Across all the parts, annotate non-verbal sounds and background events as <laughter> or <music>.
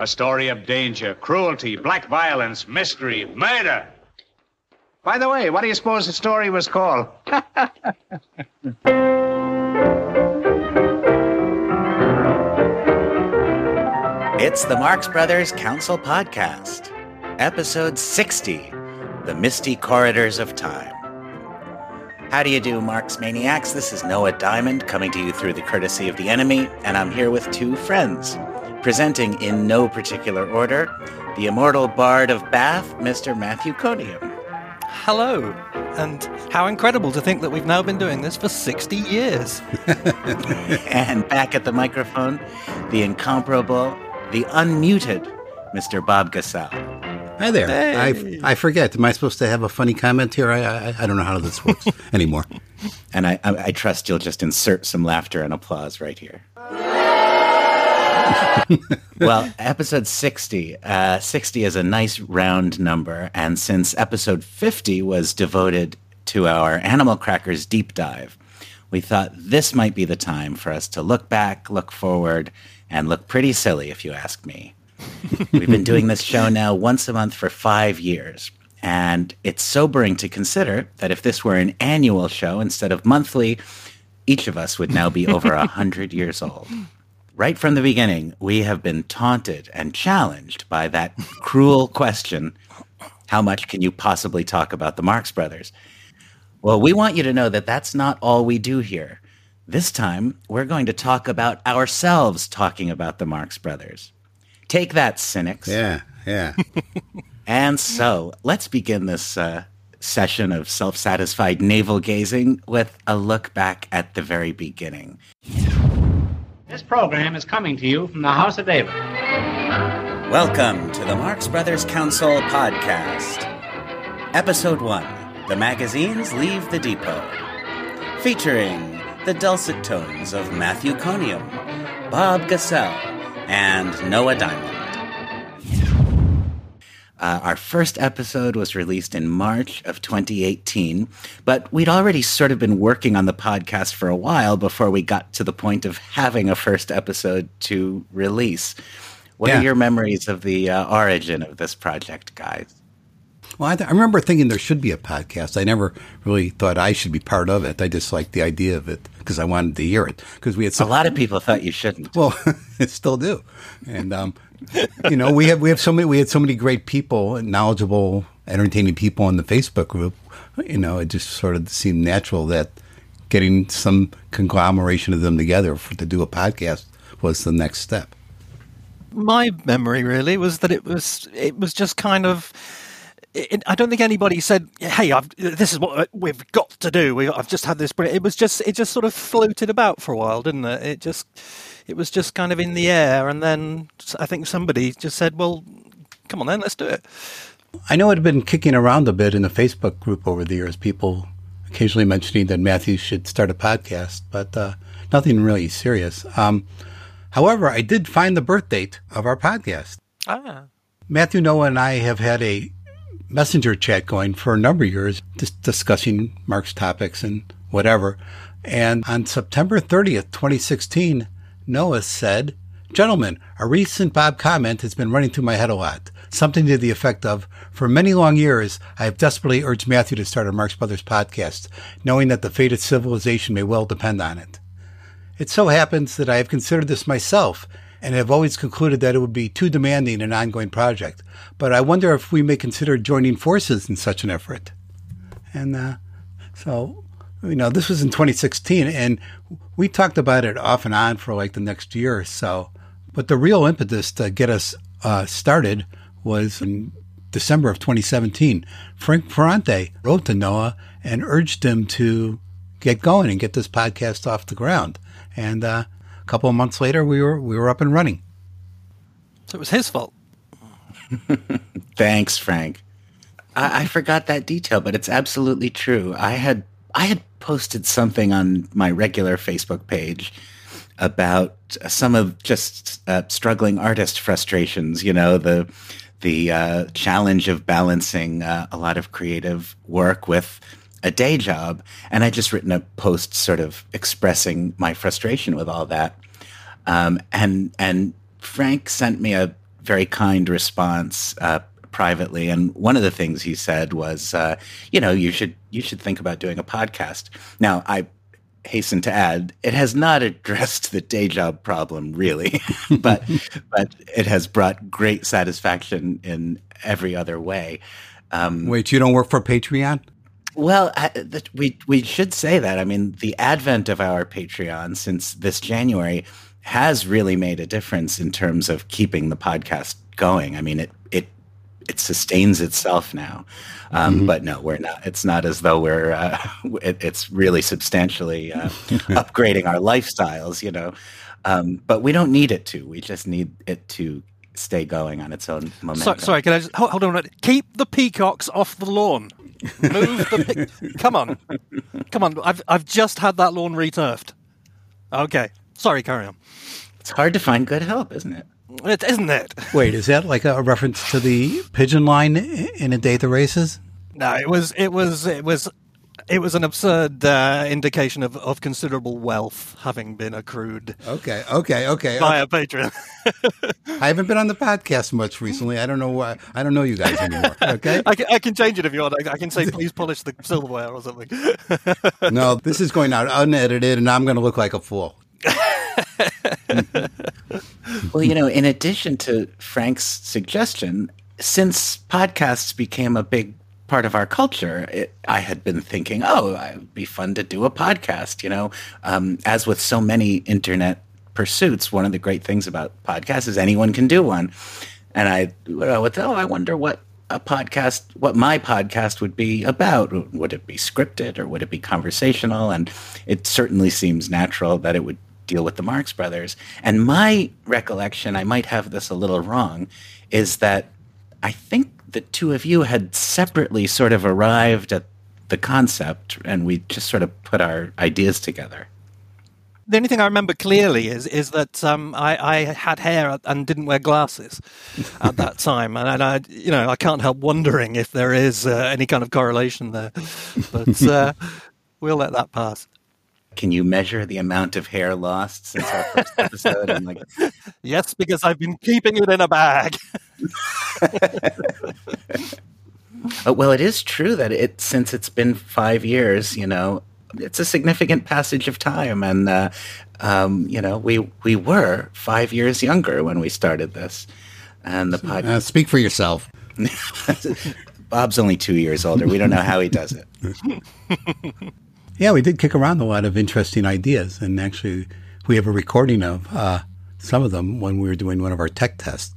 A story of danger, cruelty, black violence, mystery, murder. By the way, what do you suppose the story was called? <laughs> It's the Marx Brothers Council Podcast, episode 60 The Misty Corridors of Time. How do you do, Marx Maniacs? This is Noah Diamond coming to you through the courtesy of the enemy, and I'm here with two friends. Presenting in no particular order, the immortal bard of Bath, Mr. Matthew Coniam. Hello, and how incredible to think that we've now been doing this for 60 years. <laughs> and back at the microphone, the incomparable, the unmuted Mr. Bob Gassel. Hi there. Hey. I I forget. Am I supposed to have a funny comment here? I I, I don't know how this works <laughs> anymore. And I, I, I trust you'll just insert some laughter and applause right here. Well, episode 60. Uh, 60 is a nice round number. And since episode 50 was devoted to our Animal Crackers deep dive, we thought this might be the time for us to look back, look forward, and look pretty silly, if you ask me. We've been doing this show now once a month for five years. And it's sobering to consider that if this were an annual show instead of monthly, each of us would now be over a 100 years old. Right from the beginning, we have been taunted and challenged by that <laughs> cruel question how much can you possibly talk about the Marx Brothers? Well, we want you to know that that's not all we do here. This time, we're going to talk about ourselves talking about the Marx Brothers. Take that, cynics. Yeah, yeah. <laughs> And so let's begin this uh, session of self satisfied navel gazing with a look back at the very beginning. This program is coming to you from the House of David. Welcome to the Marx Brothers Council podcast. Episode 1 The Magazines Leave the Depot. Featuring the dulcet tones of Matthew Coniam, Bob Gassel, and Noah Diamond. Uh, our first episode was released in March of 2018, but we'd already sort of been working on the podcast for a while before we got to the point of having a first episode to release. What Yeah. are your memories of the uh, origin of this project, guys? Well, I, th- I remember thinking there should be a podcast. I never really thought I should be part of it. I just liked the idea of it because I wanted to hear it because we had A lot of people thought you shouldn't. Well, <laughs> still do, and um, you know we have we have so many we had so many great people, knowledgeable, entertaining people in the Facebook group. You know, it just sort of seemed natural that getting some conglomeration of them together for, to do a podcast was the next step. My memory really was that it was it was just kind of. It, I don't think anybody said, "Hey, I've, this is what we've got to do." We, I've just had this. brilliant-" It was just it just sort of floated about for a while, didn't it? It just it was just kind of in the air, and then I think somebody just said, "Well, come on, then let's do it." I know it had been kicking around a bit in the Facebook group over the years. People occasionally mentioning that Matthew should start a podcast, but uh, nothing really serious. Um, however, I did find the birth date of our podcast. Ah, Matthew, Noah, and I have had a messenger chat going for a number of years, just discussing Marx topics and whatever. And on September 30th, 2016, Noah said, Gentlemen, a recent Bob comment has been running through my head a lot. Something to the effect of, for many long years, I have desperately urged Matthew to start a Marx Brothers podcast, knowing that the fate of civilization may well depend on it. It so happens that I have considered this myself and have always concluded that it would be too demanding an ongoing project. But I wonder if we may consider joining forces in such an effort. And uh, so, you know, this was in 2016, and we talked about it off and on for like the next year or so. But the real impetus to get us uh, started was in December of 2017. Frank Ferrante wrote to Noah and urged him to get going and get this podcast off the ground. And uh, couple of months later, we were we were up and running. so it was his fault. <laughs> Thanks, Frank. I, I forgot that detail, but it's absolutely true. I had I had posted something on my regular Facebook page about some of just uh, struggling artist frustrations. You know, the the uh, challenge of balancing uh, a lot of creative work with a day job, and I'd just written a post sort of expressing my frustration with all that. Um, and and Frank sent me a very kind response uh, privately, and one of the things he said was, uh, you know, you should you should think about doing a podcast. Now, I hasten to add, it has not addressed the day job problem really, <laughs> but but it has brought great satisfaction in every other way. Um, Wait, you don't work for Patreon? Well, I, we we should say that. I mean, the advent of our Patreon since this January has really made a difference in terms of keeping the podcast going. I mean, it it it sustains itself now. Um, mm-hmm. But no, we're not. It's not as though we're. Uh, <laughs> it, it's really substantially uh, <laughs> upgrading our lifestyles, you know. Um, but we don't need it to. We just need it to stay going on its own momentum. So, sorry, can I just hold, hold on a minute? Keep the peacocks off the lawn. Move the. Pe- <laughs> Come on, come on. I've I've just had that lawn returfed. Okay, sorry. Carry on. It's hard to find good help, isn't it? It isn't it? Wait, is that like a reference to the pigeon line in a day at the races? No, it was it was it was it was an absurd uh, indication of, of considerable wealth having been accrued. Okay, okay, okay. Via okay. Patreon. <laughs> I haven't been on the podcast much recently. I don't know why. I don't know you guys anymore. <laughs> Okay, I can, I can change it if you want. I, I can say please polish the silverware or something. <laughs> no, this is going out unedited, and I'm going to look like a fool. well, you know, in addition to Frank's suggestion, since podcasts became a big part of our culture, it, I had been thinking, oh, it would be fun to do a podcast. You know, um, as with so many internet pursuits, one of the great things about podcasts is anyone can do one. And I would, oh, I wonder what a podcast, what my podcast would be about. Would it be scripted or would it be conversational? And it certainly seems natural that it would deal with the Marx Brothers. And my recollection, I might have this a little wrong, is that I think the two of you had separately sort of arrived at the concept and we just sort of put our ideas together. The only thing I remember clearly is is that um, I, I, had hair and didn't wear glasses at that <laughs> time, and, and, I, you know, I can't help wondering if there is uh, any kind of correlation there. But uh, we'll let that pass can you measure the amount of hair lost since our first episode? I'm like, <laughs> yes, because I've been keeping it in a bag. <laughs> oh, well, it is true that it since it's been five years, you know, it's a significant passage of time, and uh, um, you know, we we were five years younger when we started this, and the podcast. Uh, speak for yourself. <laughs> Bob's only two years older. We don't know how he does it. Yeah, we did kick around a lot of interesting ideas, and actually, we have a recording of uh, some of them when we were doing one of our tech tests.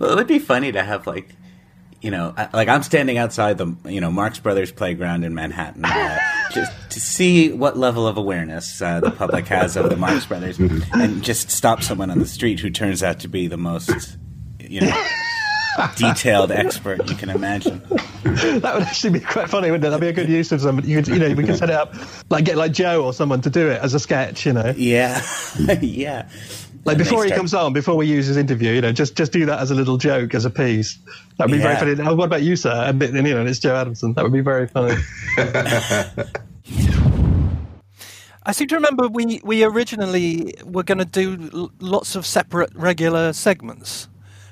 Well, it would be funny to have like, you know, like I'm standing outside the you know Marx Brothers playground in Manhattan, uh, <laughs> just to see what level of awareness uh, the public has of the Marx Brothers, and just stop someone on the street who turns out to be the most, you know detailed expert you can imagine. that would actually be quite funny, wouldn't it? That'd be a good use of somebody. You, could, you know, we could set it up, like get like Joe or someone to do it as a sketch. You know? Yeah, <laughs> yeah. Like before he comes on, before we use his interview, you know, just just do that as a little joke, as a piece. That'd be yeah. very funny. Oh, what about you, sir? And, and you know, it's Joe Adamson. That would be very funny. <laughs> I seem to remember we we originally were going to do lots of separate regular segments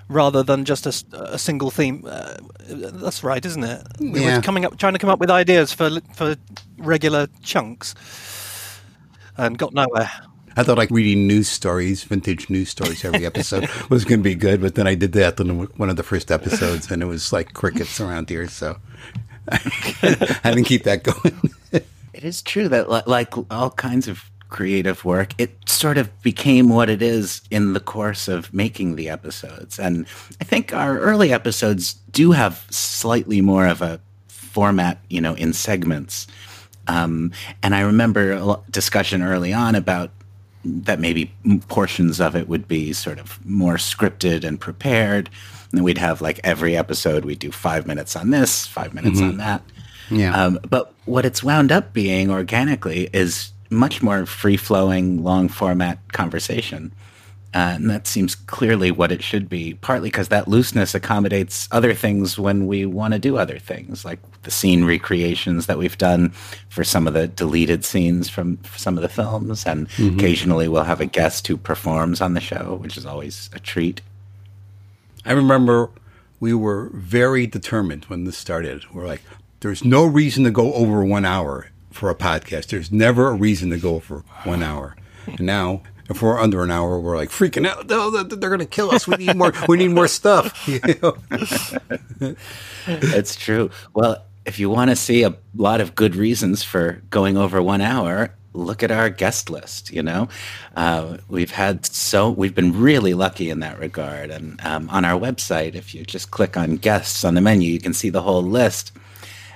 rather than just a, a single theme. Uh, that's right, isn't it? We yeah. were coming up, trying to come up with ideas for for regular chunks, and got nowhere. I thought like reading news stories, vintage news stories every <laughs> episode was going to be good, but then I did that in one of the first episodes, and it was like crickets around here, so <laughs> I didn't keep that going. it is true that like all kinds of creative work, it sort of became what it is in the course of making the episodes. And I think our early episodes do have slightly more of a format, you know, in segments. Um, and I remember a discussion early on about that maybe portions of it would be sort of more scripted and prepared. And we'd have like every episode, we'd do five minutes on this, five minutes mm-hmm. on that. Yeah. Um, but what it's wound up being organically is much more free flowing, long format conversation. Uh, and that seems clearly what it should be, partly because that looseness accommodates other things when we want to do other things, like the scene recreations that we've done for some of the deleted scenes from some of the films. And mm-hmm. occasionally we'll have a guest who performs on the show, which is always a treat. I remember we were very determined when this started. We're like, there's no reason to go over one hour for a podcast. There's never a reason to go for one hour. And now, if we're under an hour, we're like freaking out. They're going to kill us. We need more. we need more stuff. <laughs> You know? it's true. Well, if you want to see a lot of good reasons for going over one hour, look at our guest list. You know, uh, we've had so we've been really lucky in that regard. And um, on our website, if you just click on guests on the menu, you can see the whole list.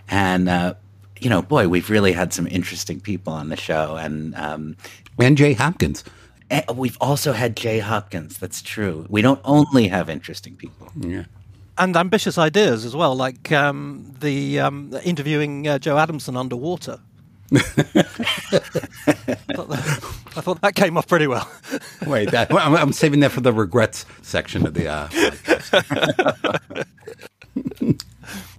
And uh, you know, boy, we've really had some interesting people on the show, and um, and Jay Hopkins. And we've also had Jay Hopkins. That's true. We don't only have interesting people. Yeah. And ambitious ideas as well, like um, the um, interviewing uh, Joe Adamson underwater. <laughs> I, thought that, I, thought that, came off pretty well. <laughs> Wait, that, I'm, I'm, saving that for the regrets section of the. Uh, <laughs>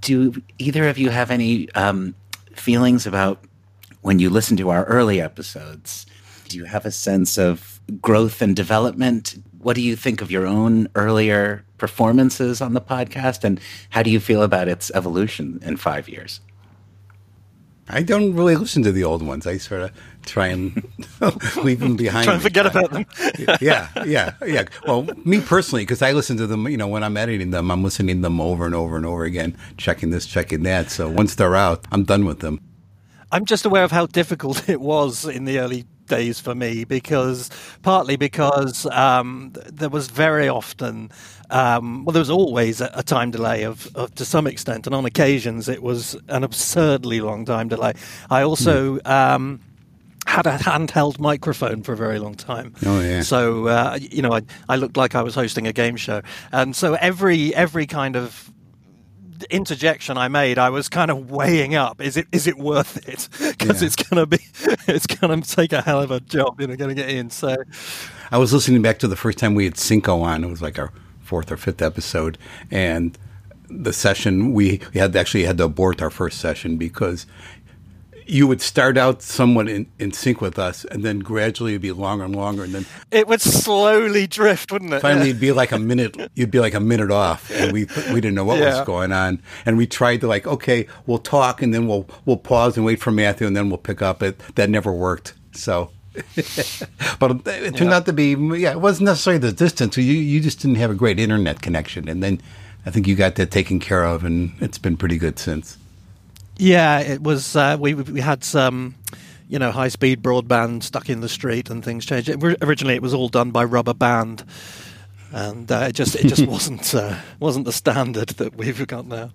Do either of you have any um, feelings about when you listen to our early episodes? Do you have a sense of growth and development? What do you think of your own earlier performances on the podcast? And how do you feel about its evolution in five years? I don't really listen to the old ones. I sort of try and <laughs> leave them behind. try and forget about them. <laughs> yeah, yeah, yeah. Well, me personally, because I listen to them, you know, when I'm editing them, I'm listening to them over and over and over again, checking this, checking that. So once they're out, I'm done with them. I'm just aware of how difficult <laughs> it was in the early days for me because partly because um, there was very often um, well there was always a, a time delay of, of, to some extent and on occasions it was an absurdly long time delay i also mm. um, had a handheld microphone for a very long time. Oh yeah. So uh, you know, I, I looked like I was hosting a game show, and so every every kind of interjection I made, I was kind of weighing up: is it is it worth it? <laughs> Because yeah. it's gonna be <laughs> it's gonna take a hell of a job, you know, gonna get in. So, I was listening back to the first time we had Cinco on. It was like our fourth or fifth episode, and the session we, we had actually had to abort our first session because you would start out somewhat in, in sync with us, and then gradually it'd be longer and longer, and then it would slowly drift, wouldn't it? Finally, it'd be like a <laughs> minute. You'd be like a minute off, and we we didn't know what yeah. was going on, and we tried to like, okay, we'll talk, and then we'll we'll pause and wait for Matthew, and then we'll pick up. It that never worked. So. <laughs> but it turned yeah. out to be yeah it wasn't necessarily the distance you you just didn't have a great internet connection and then I think you got that taken care of and it's been pretty good since yeah, it was. Uh, we we had some, you know, high speed broadband stuck in the street, and things changed. It, originally, it was all done by rubber band, and uh, it just it just <laughs> wasn't uh, wasn't the standard that we've got now.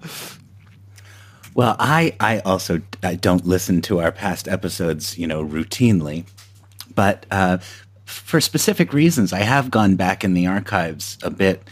Well, I I also I don't listen to our past episodes, you know, routinely, but uh, for specific reasons, I have gone back in the archives a bit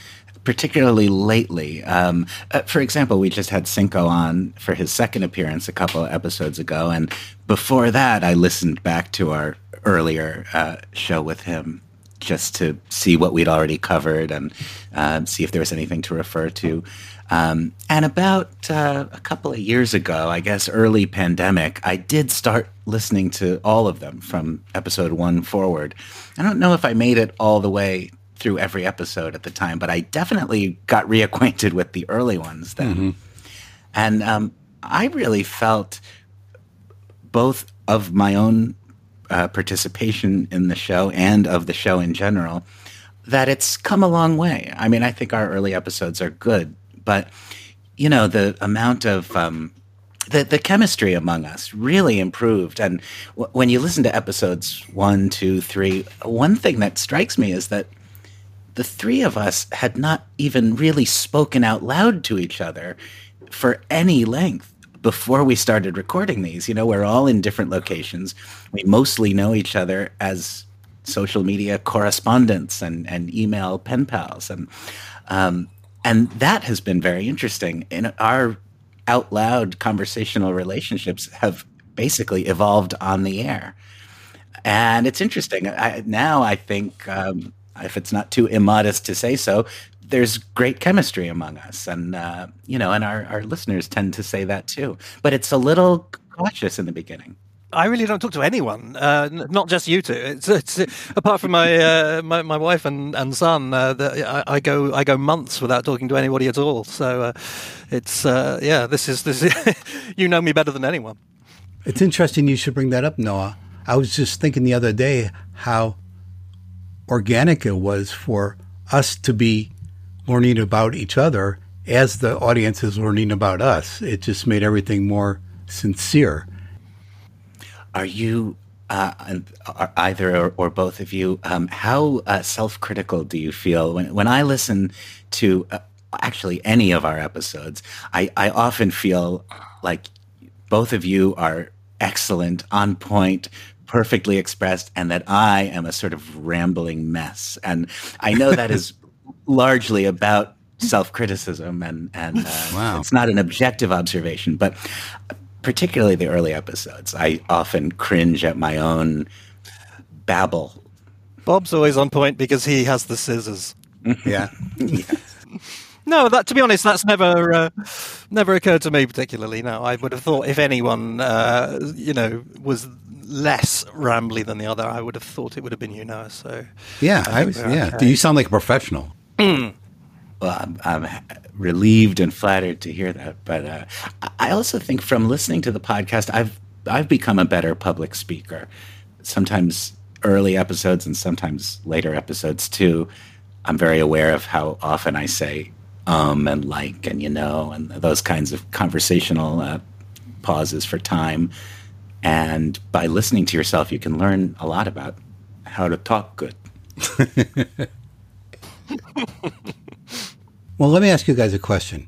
particularly lately. Um, uh, for example, we just had Cinco on for his second appearance a couple episodes ago, and before that, I listened back to our earlier uh, show with him just to see what we'd already covered and uh, see if there was anything to refer to. Um, and about uh, a couple of years ago, I guess early pandemic, I did start listening to all of them from episode one forward. I don't know if I made it all the way through every episode at the time, but I definitely got reacquainted with the early ones then. Mm-hmm. And um, I really felt both of my own uh, participation in the show and of the show in general that it's come a long way. I mean, I think our early episodes are good, but you know, the amount of um, the, the chemistry among us really improved. And w- when you listen to episodes one, two, three, one thing that strikes me is that the three of us had not even really spoken out loud to each other for any length before we started recording these. You know, we're all in different locations. We mostly know each other as social media correspondents and, and email pen pals. And, um, and that has been very interesting. In our out loud conversational relationships have basically evolved on the air. And it's interesting. I, now I think um, if it's not too immodest to say so, there's great chemistry among us, and uh, you know, and our our listeners tend to say that too. But it's a little cautious in the beginning. I really don't talk to anyone, uh, not just you two. It's, it's apart from my, uh, my my wife and and son. Uh, that I, I, go I go months without talking to anybody at all. So uh, it's uh, yeah. This is this. Is <laughs> you know me better than anyone. It's interesting you should bring that up, Noah. I was just thinking the other day how organic it was for us to be learning about each other as the audience is learning about us. It just made everything more sincere. Are you uh, are either or, or, both of you? Um, how uh, self-critical do you feel when when I listen to uh, actually any of our episodes? I, I often feel like both of you are excellent, on point, perfectly expressed, and that I am a sort of rambling mess. And I know that is <laughs> largely about self-criticism and and uh, <laughs> wow. it's not an objective observation but particularly the early episodes i often cringe at my own babble bob's always on point because he has the scissors <laughs> yeah, yeah. No, that to be honest, that's never uh, never occurred to me particularly. No, I would have thought if anyone, uh, you know, was less rambly than the other, I would have thought it would have been you, Noah. So yeah, I, I was. Yeah, okay. do you sound like a professional? Mm. <clears throat> Well, I'm, I'm, relieved and flattered to hear that. But uh, I also think from listening to the podcast, I've I've become a better public speaker. Sometimes early episodes and sometimes later episodes too. I'm very aware of how often I say um and like and you know and those kinds of conversational uh, pauses for time. And by listening to yourself, you can learn a lot about how to talk good. <laughs> well, let me ask you guys a question.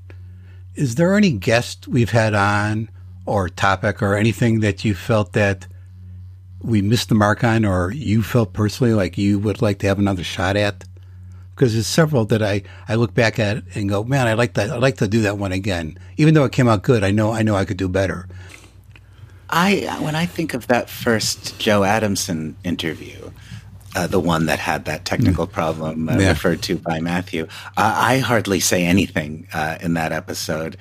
Is there any guest we've had on or topic or anything that you felt that we missed the mark on or you felt personally like you would like to have another shot at? Because there's several that I, I look back at and go, man, I like that. I'd like to do that one again. Even though it came out good, I know I know I could do better. I when I think of that first Joe Adamson interview, uh, the one that had that technical mm. problem uh, yeah. referred to by Matthew. Uh, I hardly say anything uh, in that episode.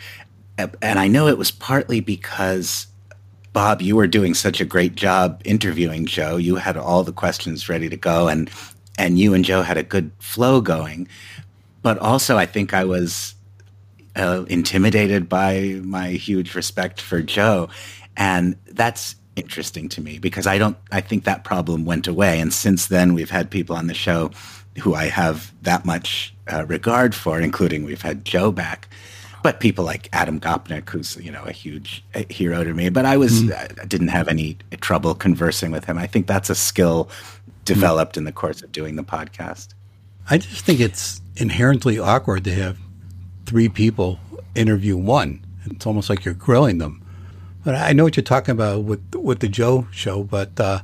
And I know it was partly because, Bob, you were doing such a great job interviewing Joe. You had all the questions ready to go, and, and you and Joe had a good flow going. But also, I think I was uh, intimidated by my huge respect for Joe. And that's interesting to me because I don't I think that problem went away. And since then we've had people on the show who I have that much uh, regard for including we've had Joe back. But people like Adam Gopnik who's you know a huge hero to me. But I was mm. I didn't have any trouble conversing with him. I think that's a skill developed mm. in the course of doing the podcast. I just think it's inherently awkward to have three people interview one. It's almost like you're grilling them but I know what you're talking about with with the Joe show, but uh,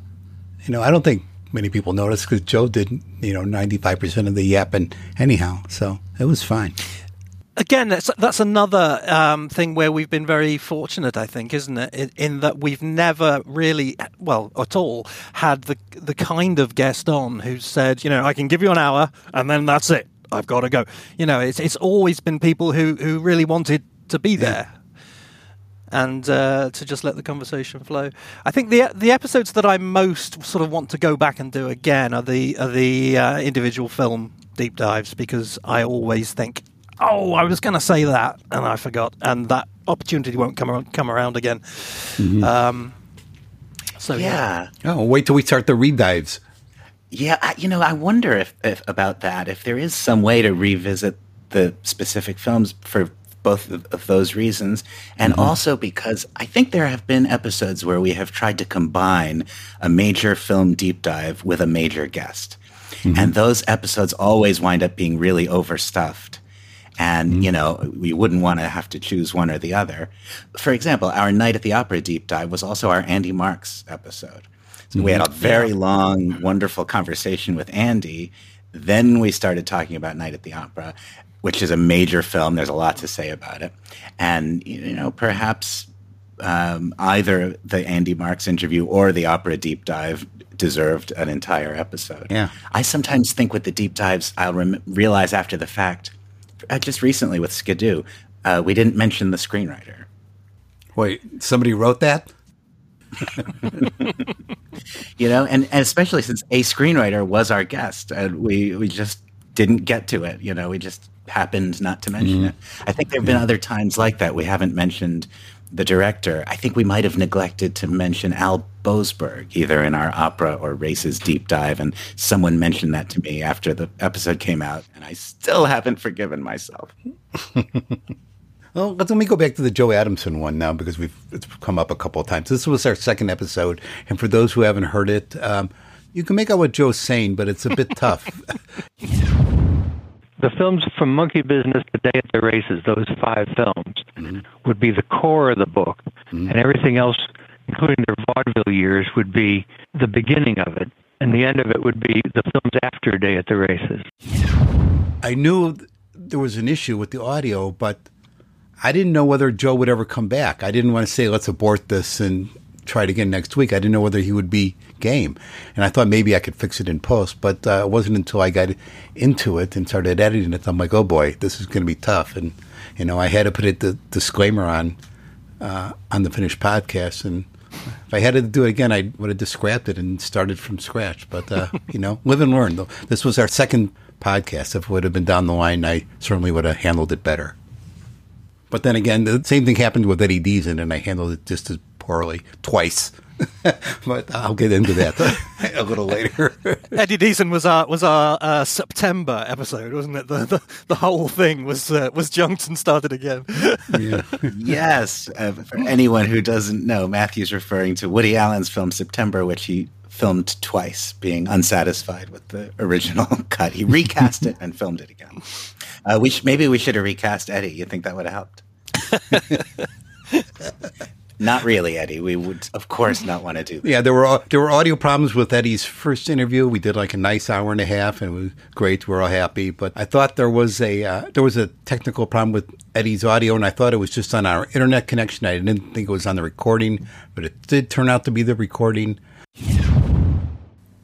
you know I don't think many people noticed because Joe did you know 95 percent of the yapping anyhow, so it was fine. Again, that's that's another um, thing where we've been very fortunate, I think, isn't it? In, in, that we've never really, well, at all, had the the kind of guest on who said, you know, I can give you an hour and then that's it. I've got to go. You know, it's it's always been people who who really wanted to be there and uh, to just let the conversation flow. I think the the episodes that I most sort of want to go back and do again are the are the uh, individual film deep dives because I always think, oh, I was going to say that and I forgot, and that opportunity won't come around, come around again. Mm-hmm. Um, so yeah. yeah. Oh, wait till we start the redives. Yeah, I, you know, I wonder if, if about that. If there is some way to revisit the specific films for both of, those reasons, and mm-hmm. also because I think there have been episodes where we have tried to combine a major film deep dive with a major guest. Mm-hmm. And those episodes always wind up being really overstuffed. And, mm-hmm. you know, we wouldn't want to have to choose one or the other. For example, our Night at the Opera deep dive was also our Andy Marx episode. So we had a mm-hmm. very long, wonderful conversation with Andy. Then we started talking about Night at the Opera which is a major film. There's a lot to say about it, and you know perhaps um, either the Andy Marx interview or the opera deep dive deserved an entire episode. Yeah, I sometimes think with the deep dives, I'll rem- realize after the fact. Uh, just recently with Skidoo, uh, we didn't mention the screenwriter. Wait, somebody wrote that? <laughs> you know, and, and especially since a screenwriter was our guest, and we we just didn't get to it. You know, we just happened not to mention mm-hmm. it. I think there have been other times like that. We haven't mentioned the director. I think we might have neglected to mention Al Boasberg, either in our opera or races deep dive. And someone mentioned that to me after the episode came out, and I still haven't forgiven myself. <laughs> Well, let me go back to the Joe Adamson one now because we've it's come up a couple of times. This was our second episode, and for those who haven't heard it, um, you can make out what Joe's saying, but it's a bit <laughs> tough. the films from Monkey Business to Day at the Races, those five films, mm-hmm. would be the core of the book, mm-hmm. and everything else, including their vaudeville years, would be the beginning of it, and the end of it would be the films after Day at the Races. I knew there was an issue with the audio, but I didn't know whether Joe would ever come back. I didn't want to say, let's abort this and try it again next week. I didn't know whether he would be game. And I thought maybe I could fix it in post, but uh, it wasn't until I got into it and started editing it, I'm like, oh boy, this is going to be tough. And, you know, I had to put it, the disclaimer on, uh, on the finished podcast. And if I had to do it again, I would have just scrapped it and started from scratch. But, uh, <laughs> you know, live and learn. This was our second podcast. If it would have been down the line, I certainly would have handled it better. But then again, the same thing happened with Eddie Deezen, and I handled it just as poorly twice. <laughs> but I'll get into that <laughs> a little later. <laughs> Eddie Deezen was our was our uh, September episode, wasn't it? The the, the whole thing was uh, was junked and started again. yeah. Yes, uh, for anyone who doesn't know, Matthew's referring to Woody Allen's film September, which he filmed twice, being unsatisfied with the original cut. He recast it and filmed it again. Uh, we sh- maybe we should have recast Eddie. You think that would have helped? <laughs> not really, Eddie. We would, of course, not want to do that. Yeah, there were there were audio problems with Eddie's first interview. We did like a nice hour and a half, and it was great. We're all happy. But I thought there was a uh, there was a technical problem with Eddie's audio, and I thought it was just on our internet connection. I didn't think it was on the recording, but it did turn out to be the recording.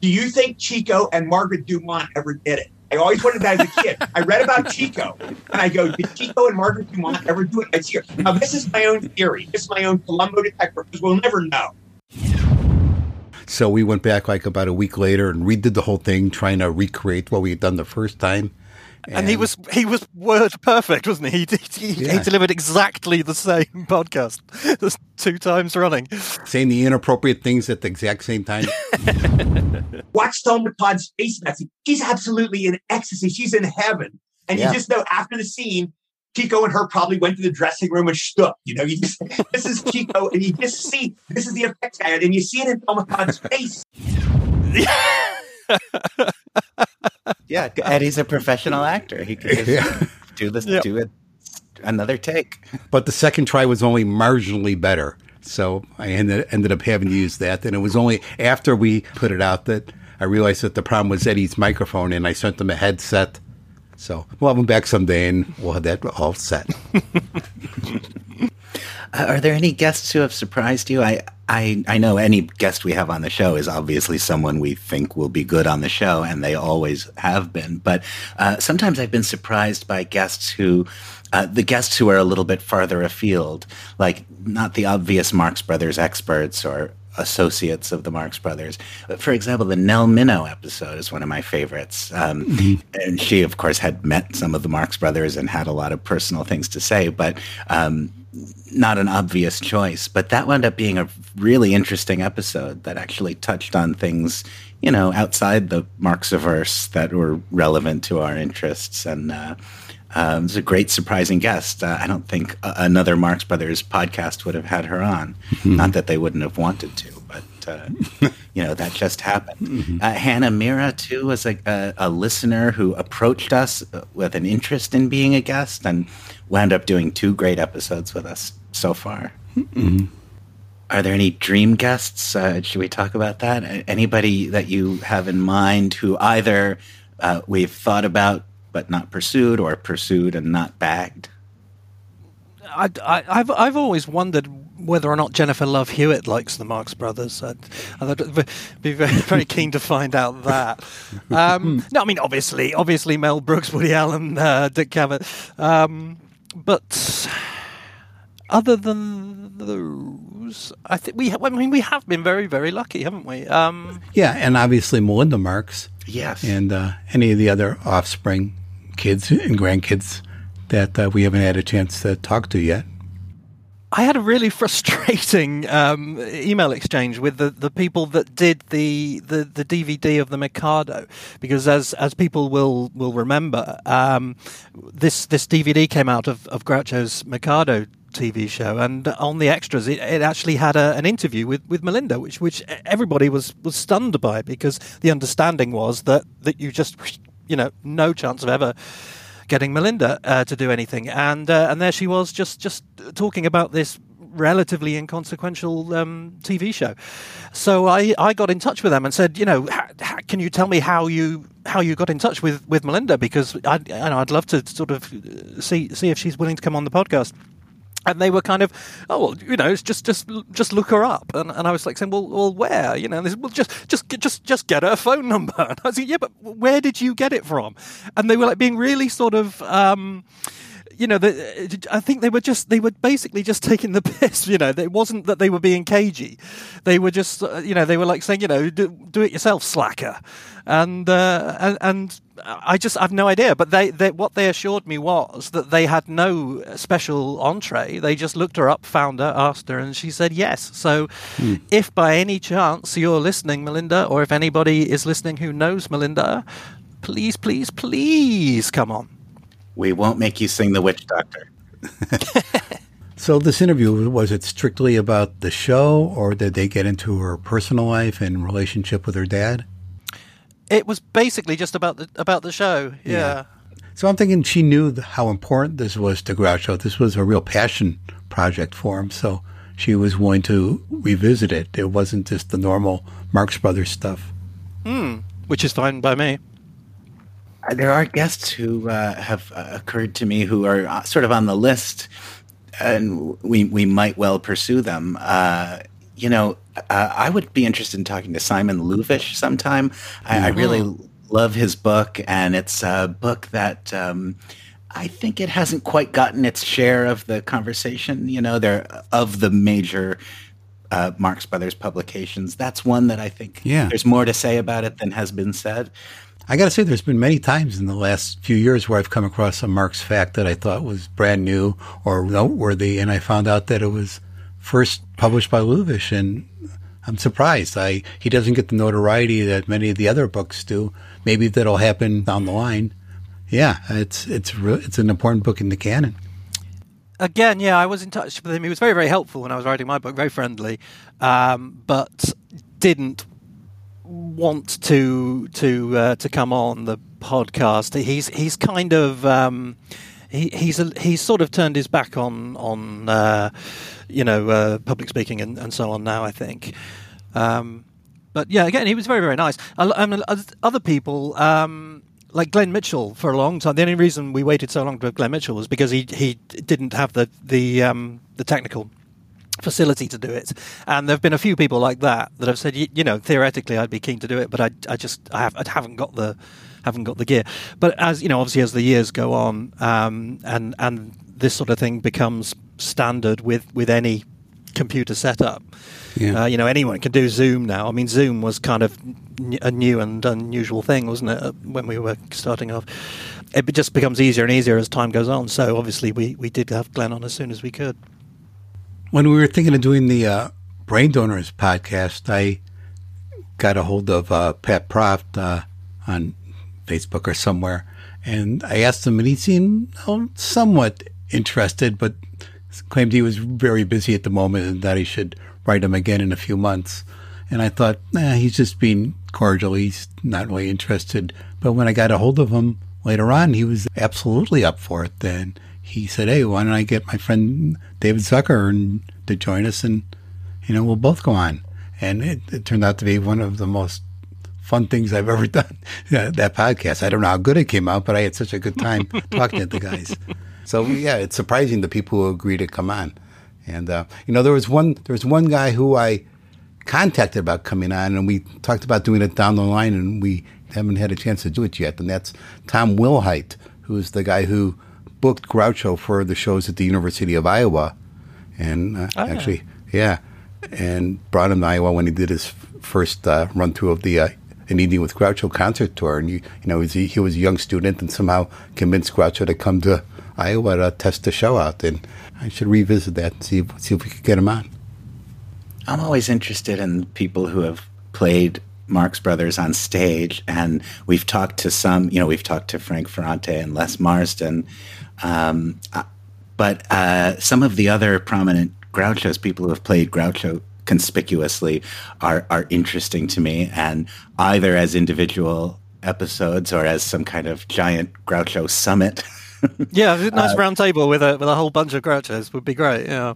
Do you think Chico and Margaret Dumont ever did it? I always wanted that as a kid. I read about Chico, and I go, did Chico and Margaret Dumont ever do it? I see Now, this is my own theory. This is my own Columbo detector, because we'll never know. So we went back like about a week later and redid the whole thing, trying to recreate what we had done the first time. And, and, he was he was word perfect, wasn't he? <laughs> He, he, yeah. he delivered exactly the same <laughs> podcast, just two times running, saying the inappropriate things at the exact same time. <laughs> Watch Thelma Todd's face, Matthew. She's absolutely in ecstasy. She's in heaven, and yeah. you just know after the scene, Chico and her probably went to the dressing room and shook. You know, you just this is Chico, and you just see this is the effect I had, and you see it in Thelma Todd's face. Yeah, Eddie's a professional actor. He can just <laughs> yeah. do this, yep. do it another take. But the second try was only marginally better. So I ended, ended up having to use that. And it was only after we put it out that I realized that the problem was Eddie's microphone, and I sent him a headset. So we'll have him back someday, and we'll have that all set. Uh, <laughs> are there any guests who have surprised you? I, I, I know any guest we have on the show is obviously someone we think will be good on the show, and they always have been. But uh, sometimes I've been surprised by guests who, uh, the guests who are a little bit farther afield, like not the obvious Marx Brothers experts or associates of the Marx Brothers. For example, the Nell Minow episode is one of my favorites. Um, mm-hmm. And she, of course, had met some of the Marx Brothers and had a lot of personal things to say. But um, not an obvious choice, but that wound up being a really interesting episode that actually touched on things, you know, outside the Marxiverse that were relevant to our interests. And uh, uh, it was a great, surprising guest. Uh, I don't think another Marx Brothers podcast would have had her on. Mm-hmm. Not that they wouldn't have wanted to, but uh, <laughs> you know that just happened. Mm-hmm. Uh, Hannah Mira too was a, a, a, listener who approached us with an interest in being a guest and wound up doing two great episodes with us so far. Mm-hmm. Are there any dream guests? Uh, should we talk about that? Anybody that you have in mind who either uh, we've thought about but not pursued, or pursued and not bagged? I, have I've always wondered whether or not Jennifer Love Hewitt likes the Marx Brothers. I'd, I'd be very, <laughs> very keen to find out that. Um, no, I mean obviously, obviously Mel Brooks, Woody Allen, uh, Dick Cavett, um, but other than those, I think we. I mean, we have been very, very lucky, haven't we? Um, yeah, and obviously Melinda Marx. Yes. And uh, any of the other offspring, kids and grandkids that uh, we haven't had a chance to talk to yet. I had a really <laughs> frustrating um, email exchange with the, the people that did the, the, the DVD of the Mikado, because as as people will will remember, um, this this DVD came out of, of Groucho's Mikado TV show, and on the extras, it, it actually had a, an interview with, with Melinda, which which everybody was, was stunned by because the understanding was that that you just you know no chance of ever getting Melinda uh, to do anything, and uh, and there she was just just talking about this relatively inconsequential um, TV show. So I, I got in touch with them and said, you know, can you tell me how you how you got in touch with, with Melinda? Because I, I know I'd love to sort of see see if she's willing to come on the podcast and they were kind of, oh, well, you know, just just just look her up, and, and I was like saying, well, well, where, you know, and they said, well, just just just just get her phone number, <laughs> and I was like, yeah, but where did you get it from? And they were like being really sort of. Um, you know, the, I think they were just they were basically just taking the <laughs> piss. You know, it wasn't that they were being cagey; they were just, uh, you know, they were like saying, you know, do, do it yourself, slacker. And, uh, and and I just I've no idea. But they, they what they assured me was that they had no special entree. They just looked her up, found her, asked her, and she said yes. So, hmm. if by any chance you're listening, Melinda, or if anybody is listening who knows Melinda, please, please, please come on. We won't make you sing the witch doctor. <laughs> so this interview was it strictly about the show, or did they get into her personal life and relationship with her dad? It was basically just about the about the show. Yeah. yeah. So I'm thinking she knew how important this was to Groucho. This was a real passion project for him. So she was willing to revisit it. It wasn't just the normal Marx Brothers stuff. Hmm. Which is fine by me. Uh, there are guests who uh, have uh, occurred to me who are uh, sort of on the list, and we we might well pursue them. Uh, you know, uh, I would be interested in talking to Simon Louvish sometime. I, I, really mm-hmm. love his book, and it's a book that. Um, I think it hasn't quite gotten its share of the conversation. You know, there of the major uh, Marx Brothers publications. That's one that I think yeah. there's more to say about it than has been said. I got to say, there's been many times in the last few years where I've come across a Marx fact that I thought was brand new or noteworthy, and I found out that it was first published by Louvish, and I'm surprised. I he doesn't get the notoriety that many of the other books do. Maybe that'll happen down the line. Yeah, it's it's it's an important book in the canon. Again, yeah, I was in touch with him. He was very very helpful when I was writing my book, very friendly, um, but didn't want to to uh, to come on the podcast. He's he's kind of um, he, he's a, he's sort of turned his back on on uh, you know uh, public speaking and, and so on now. I think. Um, but yeah, again, he was very very nice. Mean, other people. Um, like Glenn Mitchell for a long time. The only reason we waited so long to have Glenn Mitchell was because he he didn't have the the um, the technical facility to do it. And there have been a few people like that that have said, you, you know, theoretically I'd be keen to do it, but I, I just I, have, I haven't got the haven't got the gear. But as you know, obviously as the years go on, um, and and this sort of thing becomes standard with with any computer setup. Yeah. Uh, you know, anyone can do Zoom now. I mean, Zoom was kind of a new and unusual thing, wasn't it, when we were starting off? It just becomes easier and easier as time goes on. So obviously, we, we did have Glenn on as soon as we could when we were thinking of doing the uh, Brain Donors podcast, I got a hold of uh, Pat Proft uh, on Facebook or somewhere, and I asked him, and he seemed oh, somewhat interested, but claimed he was very busy at the moment and that he should write him again in a few months. And I thought, nah, he's just being cordial. He's not really interested. But when I got a hold of him later on, he was absolutely up for it. Then he said, "Hey, why don't I get my friend David Zucker and, to join us, and you know we'll both go on." And it, it turned out to be one of the most fun things I've ever <laughs> done. that podcast. I don't know how good it came out, but I had such a good time <laughs> talking to the guys. So yeah, it's surprising the people who agree to come on. And uh, you know, there was one there was one guy who I contacted about coming on, and we talked about doing it down the line, and we haven't had a chance to do it yet. And that's Tom Wilhite, who's the guy who booked Groucho for the shows at the University of Iowa. and uh, Oh, yeah. actually, yeah, and brought him to Iowa when he did his first uh, run through of the uh, an evening with Groucho concert tour, and you, you know, he was, he was a young student and somehow convinced Groucho to come to Iowa to test the show out. And I should revisit that and see if, see if we could get him on. I'm always interested in people who have played Marx Brothers on stage, and we've talked to some. You know, we've talked to Frank Ferrante and Les Marsden, um, uh, but uh, some of the other prominent Grouchos, people who have played Groucho conspicuously, are are interesting to me, and either as individual episodes or as some kind of giant Groucho summit. <laughs> Yeah, a nice round table with a with a whole bunch of Grouchos would be great. Yeah.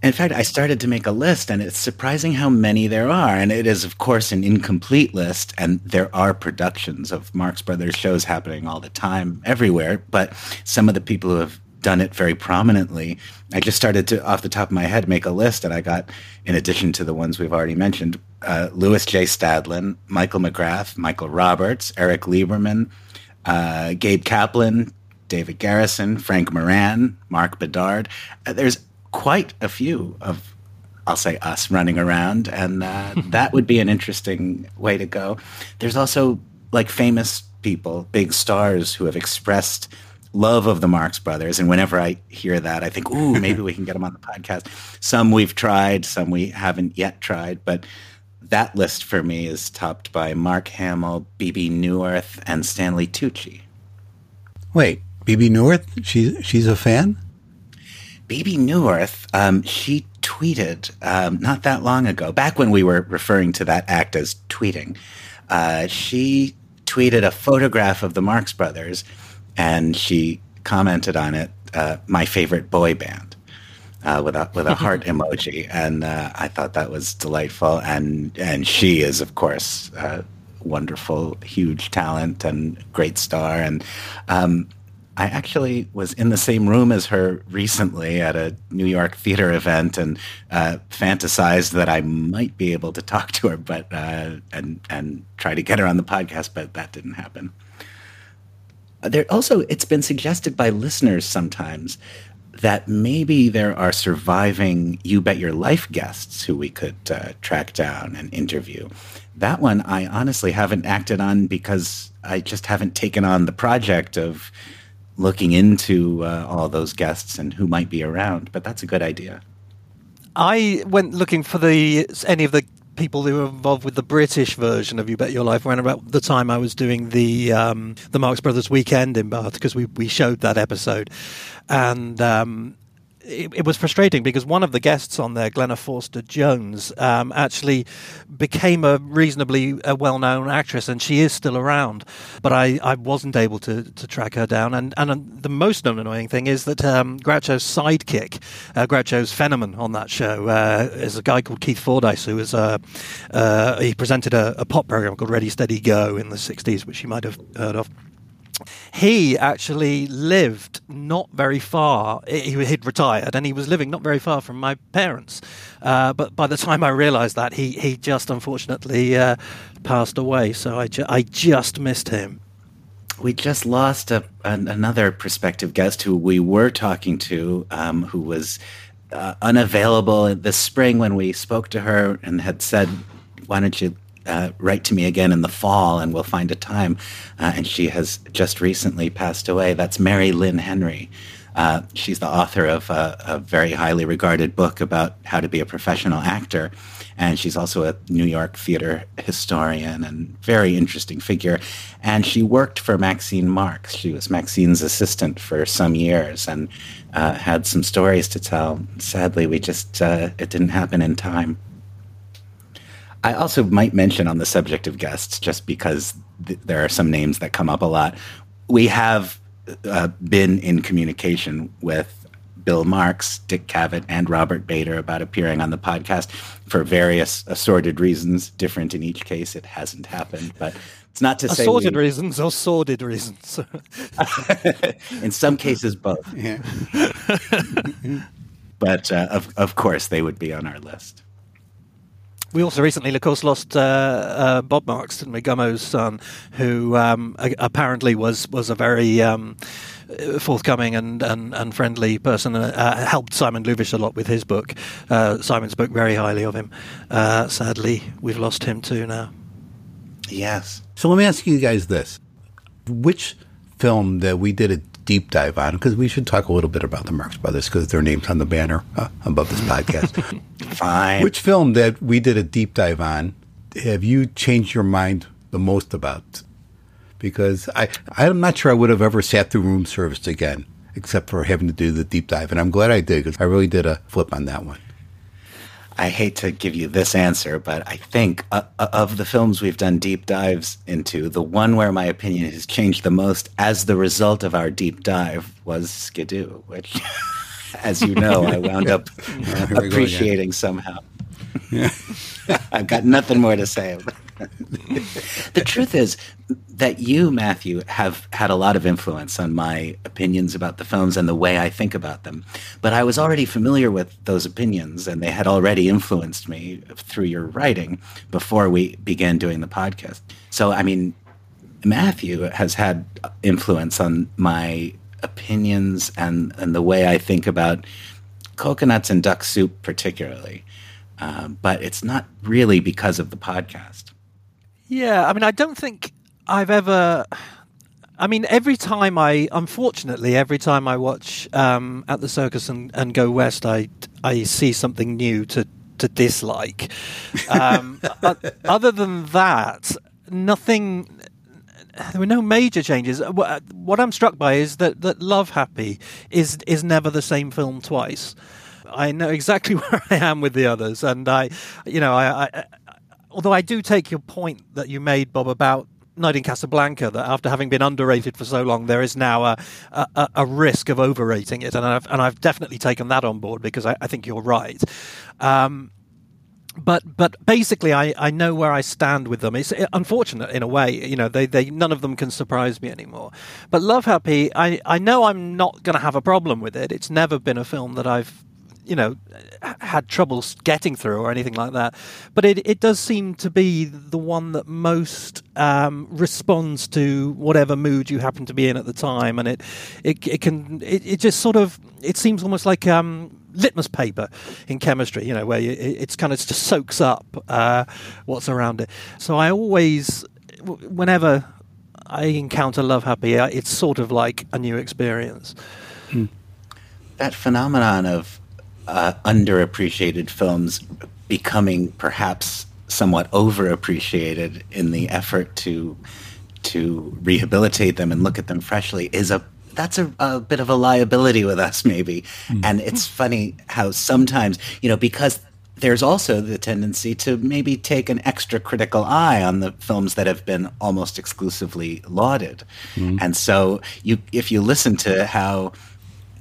In fact, I started to make a list, and it's surprising how many there are. And it is, of course, an incomplete list, and there are productions of Marx Brothers shows happening all the time, everywhere. But some of the people who have done it very prominently, I just started to, off the top of my head, make a list, and I got, in addition to the ones we've already mentioned, uh, Lewis J. Stadlen, Michael McGrath, Michael Roberts, Eric Lieberman, uh, Gabe Kaplan, David Garrison, Frank Moran, Mark Bedard. Uh, there's quite a few of, I'll say, us running around, and uh, <laughs> that would be an interesting way to go. There's also like famous people, big stars who have expressed love of the Marx Brothers, and whenever I hear that, I think, ooh, maybe we can get them on the podcast. Some we've tried, some we haven't yet tried, but that list for me is topped by Mark Hamill, Bebe Neuwirth, and Stanley Tucci. Wait, Bebe Neuwirth, she's she's a fan. Bebe Neuwirth, um, she tweeted um, not that long ago, back when we were referring to that act as tweeting. Uh, she tweeted a photograph of the Marx Brothers, and she commented on it, uh, "My favorite boy band," uh, with a with a heart <laughs> emoji, and uh, I thought that was delightful. And and she is, of course. Uh, wonderful, huge talent and great star. And um, I actually was in the same room as her recently at a New York theater event and uh, fantasized that I might be able to talk to her, but uh, and and try to get her on the podcast, but that didn't happen. There also, it's been suggested by listeners sometimes that maybe there are surviving You Bet Your Life guests who we could uh, track down and interview. That one I honestly haven't acted on because I just haven't taken on the project of looking into uh, all those guests and who might be around. But that's a good idea. I went looking for the any of the people who were involved with the British version of You Bet Your Life around about the time I was doing the um, the Marx Brothers weekend in Bath because we we showed that episode, and. Um, it, it was frustrating because one of the guests on there, Glenna Forster Jones, um, actually became a reasonably uh, well-known actress, and she is still around. But I, I wasn't able to, to track her down. And and uh, the most annoying thing is that um, Groucho's sidekick, uh, Groucho's Fenneman on that show, uh, is a guy called Keith Fordyce, who is uh, uh, he presented a, a pop program called Ready Steady Go in the '60s, which you might have heard of he actually lived not very far. He had retired and he was living not very far from my parents. Uh, but by the time I realised that, he, he just unfortunately uh, passed away. So I, ju- I just missed him. We just lost a, an, another prospective guest who we were talking to, um, who was uh, unavailable this spring when we spoke to her and had said, "Why don't you uh, write to me again in the fall and we'll find a time. Uh, and she has just recently passed away. That's Mari Lyn Henry. Uh, she's the author of a, a, very highly regarded book about how to be a professional actor. And she's also a New York theater historian and very interesting figure. And she worked for Maxine Marx. She was Maxine's assistant for some years and uh, had some stories to tell. Sadly, we just, uh, it didn't happen in time. I also might mention on the subject of guests, just because th- there are some names that come up a lot. We have uh, been in communication with Bill Marx, Dick Cavett, and Robert Bader about appearing on the podcast for various assorted reasons. Different in each case. It hasn't happened, but it's not to assorted say assorted reasons or sordid reasons. <laughs> in some cases, both. Yeah. <laughs> but uh, of of course, they would be on our list. We also recently, of course, lost uh, uh, Bob Marx, didn't we? Gummo's son, who um, apparently was was a very um, forthcoming and, and, and friendly person. Uh, helped Simon Louvish a lot with his book. Uh, Simon spoke very highly of him. Uh, sadly, we've lost him too now. Yes. So let me ask you guys this: Which film that we did a deep dive on? Because we should talk a little bit about the Marx Brothers because their names on the banner uh, above this podcast. <laughs> Fine. Which film that we did a deep dive on have you changed your mind the most about? Because I, I'm not sure I would have ever sat through room service again, except for having to do the deep dive. And I'm glad I did because I really did a flip on that one. I hate to give you this answer, but I think uh, uh, of the films we've done deep dives into, the one where my opinion has changed the most as the result of our deep dive was Skidoo, which, <laughs> as you know, I wound up <laughs> appreciating somehow. <laughs> I've got nothing more to say. <laughs> the truth is that you, Matthew, have had a lot of influence on my opinions about the films and the way I think about them. But I was already familiar with those opinions, and they had already influenced me through your writing before we began doing the podcast. So, I mean, Matthew has had influence on my opinions and, and the way I think about coconuts and duck soup, particularly. Uh, but it's not really because of the podcast. Yeah, I mean, I don't think I've ever. I mean, every time I, unfortunately, every time I watch um, at the circus and, and go west, I I see something new to to dislike. Um, <laughs> other than that, nothing. There were no major changes. What I'm struck by is that, that Love Happy is is never the same film twice. I know exactly <laughs> where I am with the others, and I, you know, I, I although I do take your point that you made, Bob, about Night in Casablanca, that after having been underrated for so long, there is now a, a, a risk of overrating it, and I've and I've definitely taken that on board because I, I think you're right. Um, but but basically, I, I know where I stand with them. It's unfortunate in a way, you know. They, they none of them can surprise me anymore. But Love Happy, I, I know I'm not going to have a problem with it. It's never been a film that I've you know had trouble getting through or anything like that. But it it does seem to be the one that most um, responds to whatever mood you happen to be in at the time, and it it, it can it, it just sort of it seems almost like. Um, litmus paper in chemistry, you know, where you, it, it's kind of just soaks up uh, what's around it. So I always, whenever I encounter Love Happy, it's sort of like a new experience. Hmm. That phenomenon of uh, underappreciated films becoming perhaps somewhat overappreciated in the effort to to rehabilitate them and look at them freshly is a that's a, a bit of a liability with us maybe mm. and it's funny how sometimes you know because there's also the tendency to maybe take an extra critical eye on the films that have been almost exclusively lauded mm. and so you if you listen to how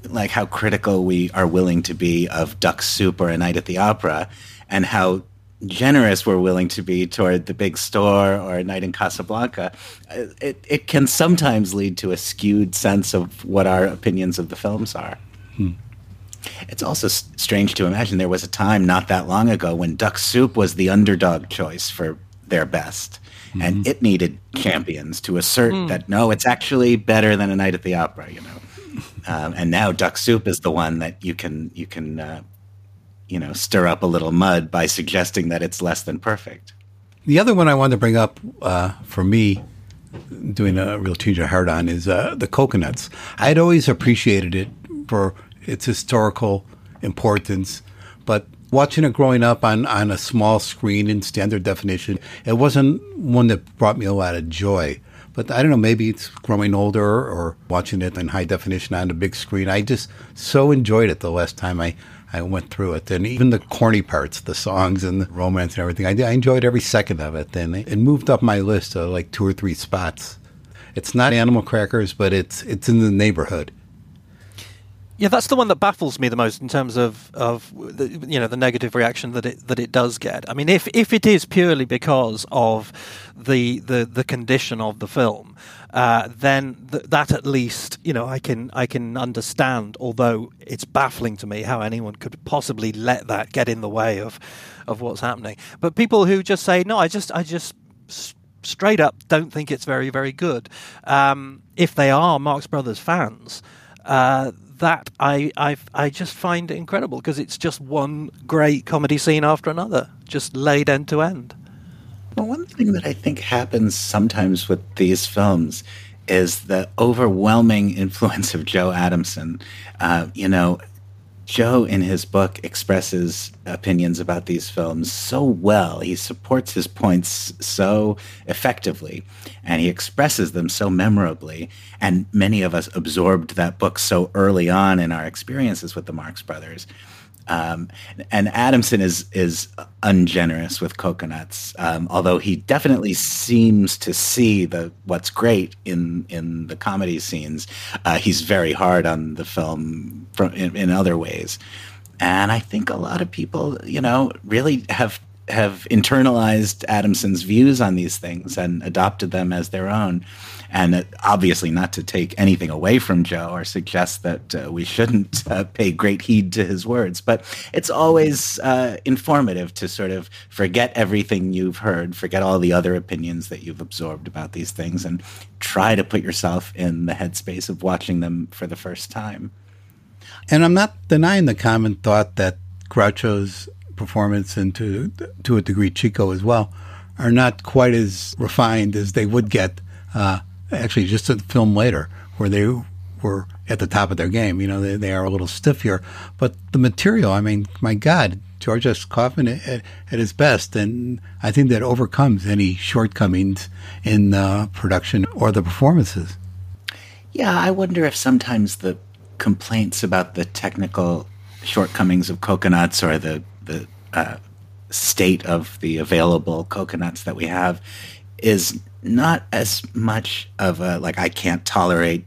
like how critical we are willing to be of Duck Soup or A Night at the Opera, and how generous we're willing to be toward the big store or a night in Casablanca, it, it can sometimes lead to a skewed sense of what our opinions of the films are. Hmm. It's also s- strange to imagine there was a time not that long ago when Duck Soup was the underdog choice for their best. Mm-hmm. And it needed champions to assert mm. that no, it's actually better than a night at the opera, you know. Um, and now duck soup is the one that you can you can uh, you know stir up a little mud by suggesting that it's less than perfect. The other one I wanted to bring up uh, for me, doing a real change of heart on, is uh, the coconuts. I had always appreciated it for its historical importance, but watching it growing up on, on a small screen in standard definition, it wasn't one that brought me a lot of joy. But I don't know, maybe it's growing older or watching it in high definition on the big screen. I just so enjoyed it the last time I, I went through it. And even the corny parts, the songs and the romance and everything, I, I enjoyed every second of it. And it moved up my list like two or three spots. It's not Animal Crackers, but it's it's in the neighborhood. Yeah, that's the one that baffles me the most in terms of of the, you know the negative reaction that it that it does get. I mean, if if it is purely because of the the the condition of the film, uh, then th- that at least you know I can I can understand. Although it's baffling to me how anyone could possibly let that get in the way of of what's happening. But people who just say no, I just I just straight up don't think it's very very good. Um, if they are Marx Brothers fans. Uh, that I, I, I just find incredible because it's just one great comedy scene after another, just laid end to end. Well, one thing that I think happens sometimes with these films is the overwhelming influence of Joe Adamson. Uh, you know, Joe, in his book, expresses opinions about these films so well. He supports his points so effectively, and he expresses them so memorably. And many of us absorbed that book so early on in our experiences with the Marx Brothers um, and Adamson is is ungenerous with coconuts, um, although he definitely seems to see the what's great in in the comedy scenes. Uh, he's very hard on the film from, in, in other ways, and I think a lot of people, you know, really have have internalized Adamson's views on these things and adopted them as their own. And obviously, not to take anything away from Joe or suggest that uh, we shouldn't <laughs> uh, pay great heed to his words, but it's always uh, informative to sort of forget everything you've heard, forget all the other opinions that you've absorbed about these things, and try to put yourself in the headspace of watching them for the first time. And I'm not denying the common thought that Groucho's performance and to to a degree Chico as well are not quite as refined as they would get uh, actually just a film later, where they were at the top of their game. You know, they, they are a little stiff here, but the material. I mean, my God, George S. Kaufman at, at his best, and I think that overcomes any shortcomings in the production or the performances. Yeah, I wonder if sometimes the complaints about the technical shortcomings of coconuts or the the uh, state of the available coconuts that we have is not as much of a like I can't tolerate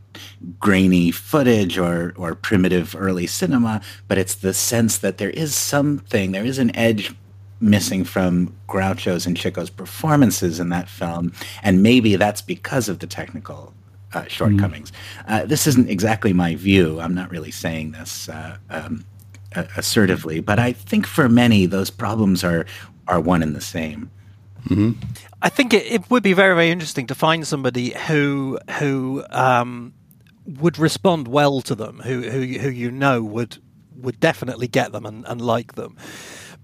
grainy footage or or primitive early cinema, but it's the sense that there is something, there is an edge missing from Groucho's and Chico's performances in that film, and maybe that's because of the technical uh, shortcomings. Mm-hmm. Uh, this isn't exactly my view. I'm not really saying this uh, um, assertively, but I think for many those problems are are one and the same. Mm-hmm. I think it, it, would be very, very interesting to find somebody who who um, would respond well to them, who who who you know would would definitely get them and, and like them,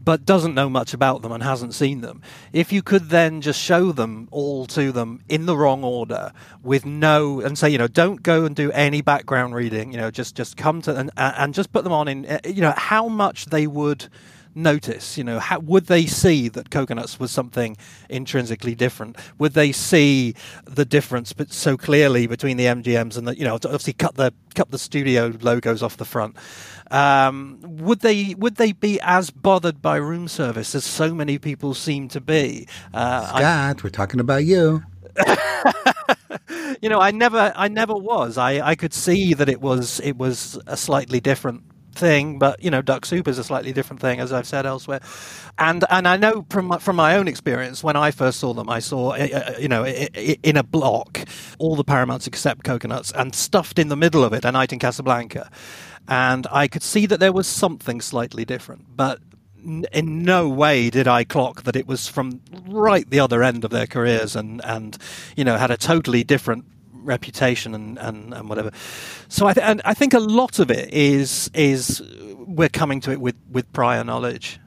but doesn't know much about them and hasn't seen them. If you could then just show them all to them in the wrong order with no and say, you know, don't go and do any background reading, you know, just just come to and and just put them on in, you know, how much they would notice? You know, how, would they see that coconuts was something intrinsically different? Would they see the difference, but so clearly between the MGMs and the you know obviously cut the cut the studio logos off the front? Um, would they would they be as bothered by room service as so many people seem to be? Uh, Scott, I, we're talking about you. <laughs> you know, I never, I never was. I, I could see that it was, it was a slightly different thing, but you know, duck soup is a slightly different thing, as I've said elsewhere. And and I know from my, from my own experience, when I first saw them, I saw uh, uh, you know in a block all the Paramounts except coconuts, and stuffed in the middle of it, a night in Casablanca, and I could see that there was something slightly different, but in no way did I clock that it was from right the other end of their careers and, and you know had a totally different reputation and, and, and whatever. So I th- and I think a lot of it is is we're coming to it with, with prior knowledge.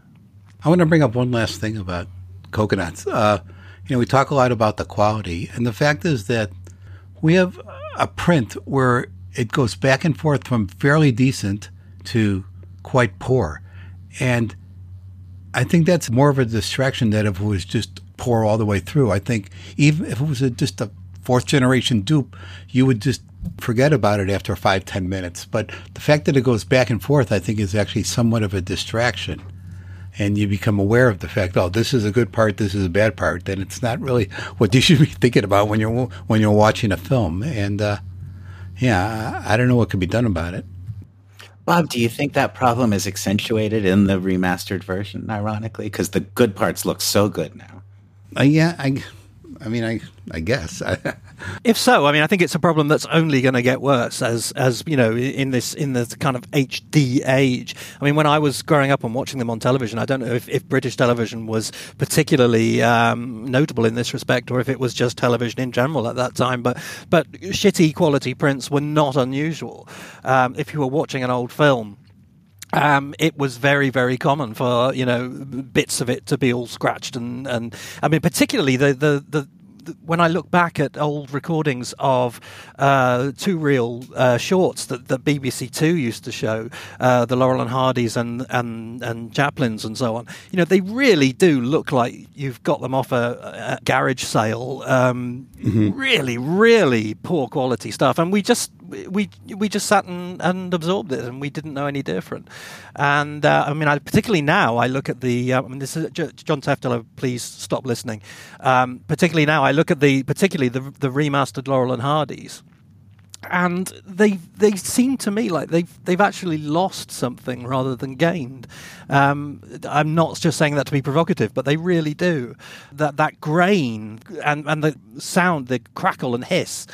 I want to bring up one last thing about coconuts. Uh, you know, we talk a lot about the quality, and the fact is that we have a print where it goes back and forth from fairly decent to quite poor, and I think that's more of a distraction than if it was just poor all the way through. I think even if it was a, just a fourth generation dupe, you would just forget about it after five, ten minutes. But the fact that it goes back and forth, I think, is actually somewhat of a distraction. And you become aware of the fact, oh, this is a good part, this is a bad part. Then it's not really what you <laughs> should be thinking about when you're when you're watching a film. And uh, yeah, I don't know what could be done about it. Bob, do you think that problem is accentuated in the remastered version, ironically? Because the good parts look so good now. Uh, yeah, I, I mean, I, I guess. <laughs> if so, I mean, I think it's a problem that's only going to get worse as, as you know, in this in the kind of HD age. I mean, when I was growing up and watching them on television, I don't know if, if British television was particularly um, notable in this respect, or if it was just television in general at that time. But but shitty quality prints were not unusual. Um, if you were watching an old film um, it was very, very common for you know bits of it to be all scratched and and I mean particularly the the the when I look back at old recordings of uh, two reel uh, shorts that, that BBC Two used to show, uh, the Laurel and Hardys and, and and Chaplins and so on, you know, they really do look like you've got them off a, a garage sale. Um, mm-hmm. Really, really poor quality stuff, and we just we we just sat and, and absorbed it, and we didn't know any different. And uh, I mean, I, particularly now, I look at the. Uh, I mean, this is John Tefteller. Please stop listening. Um, particularly now, I look at the particularly the the remastered Laurel and Hardys and they they seem to me like they've they've actually lost something rather than gained. Um, I'm not just saying that to be provocative, but they really do. That that grain and and the sound, the crackle and hiss.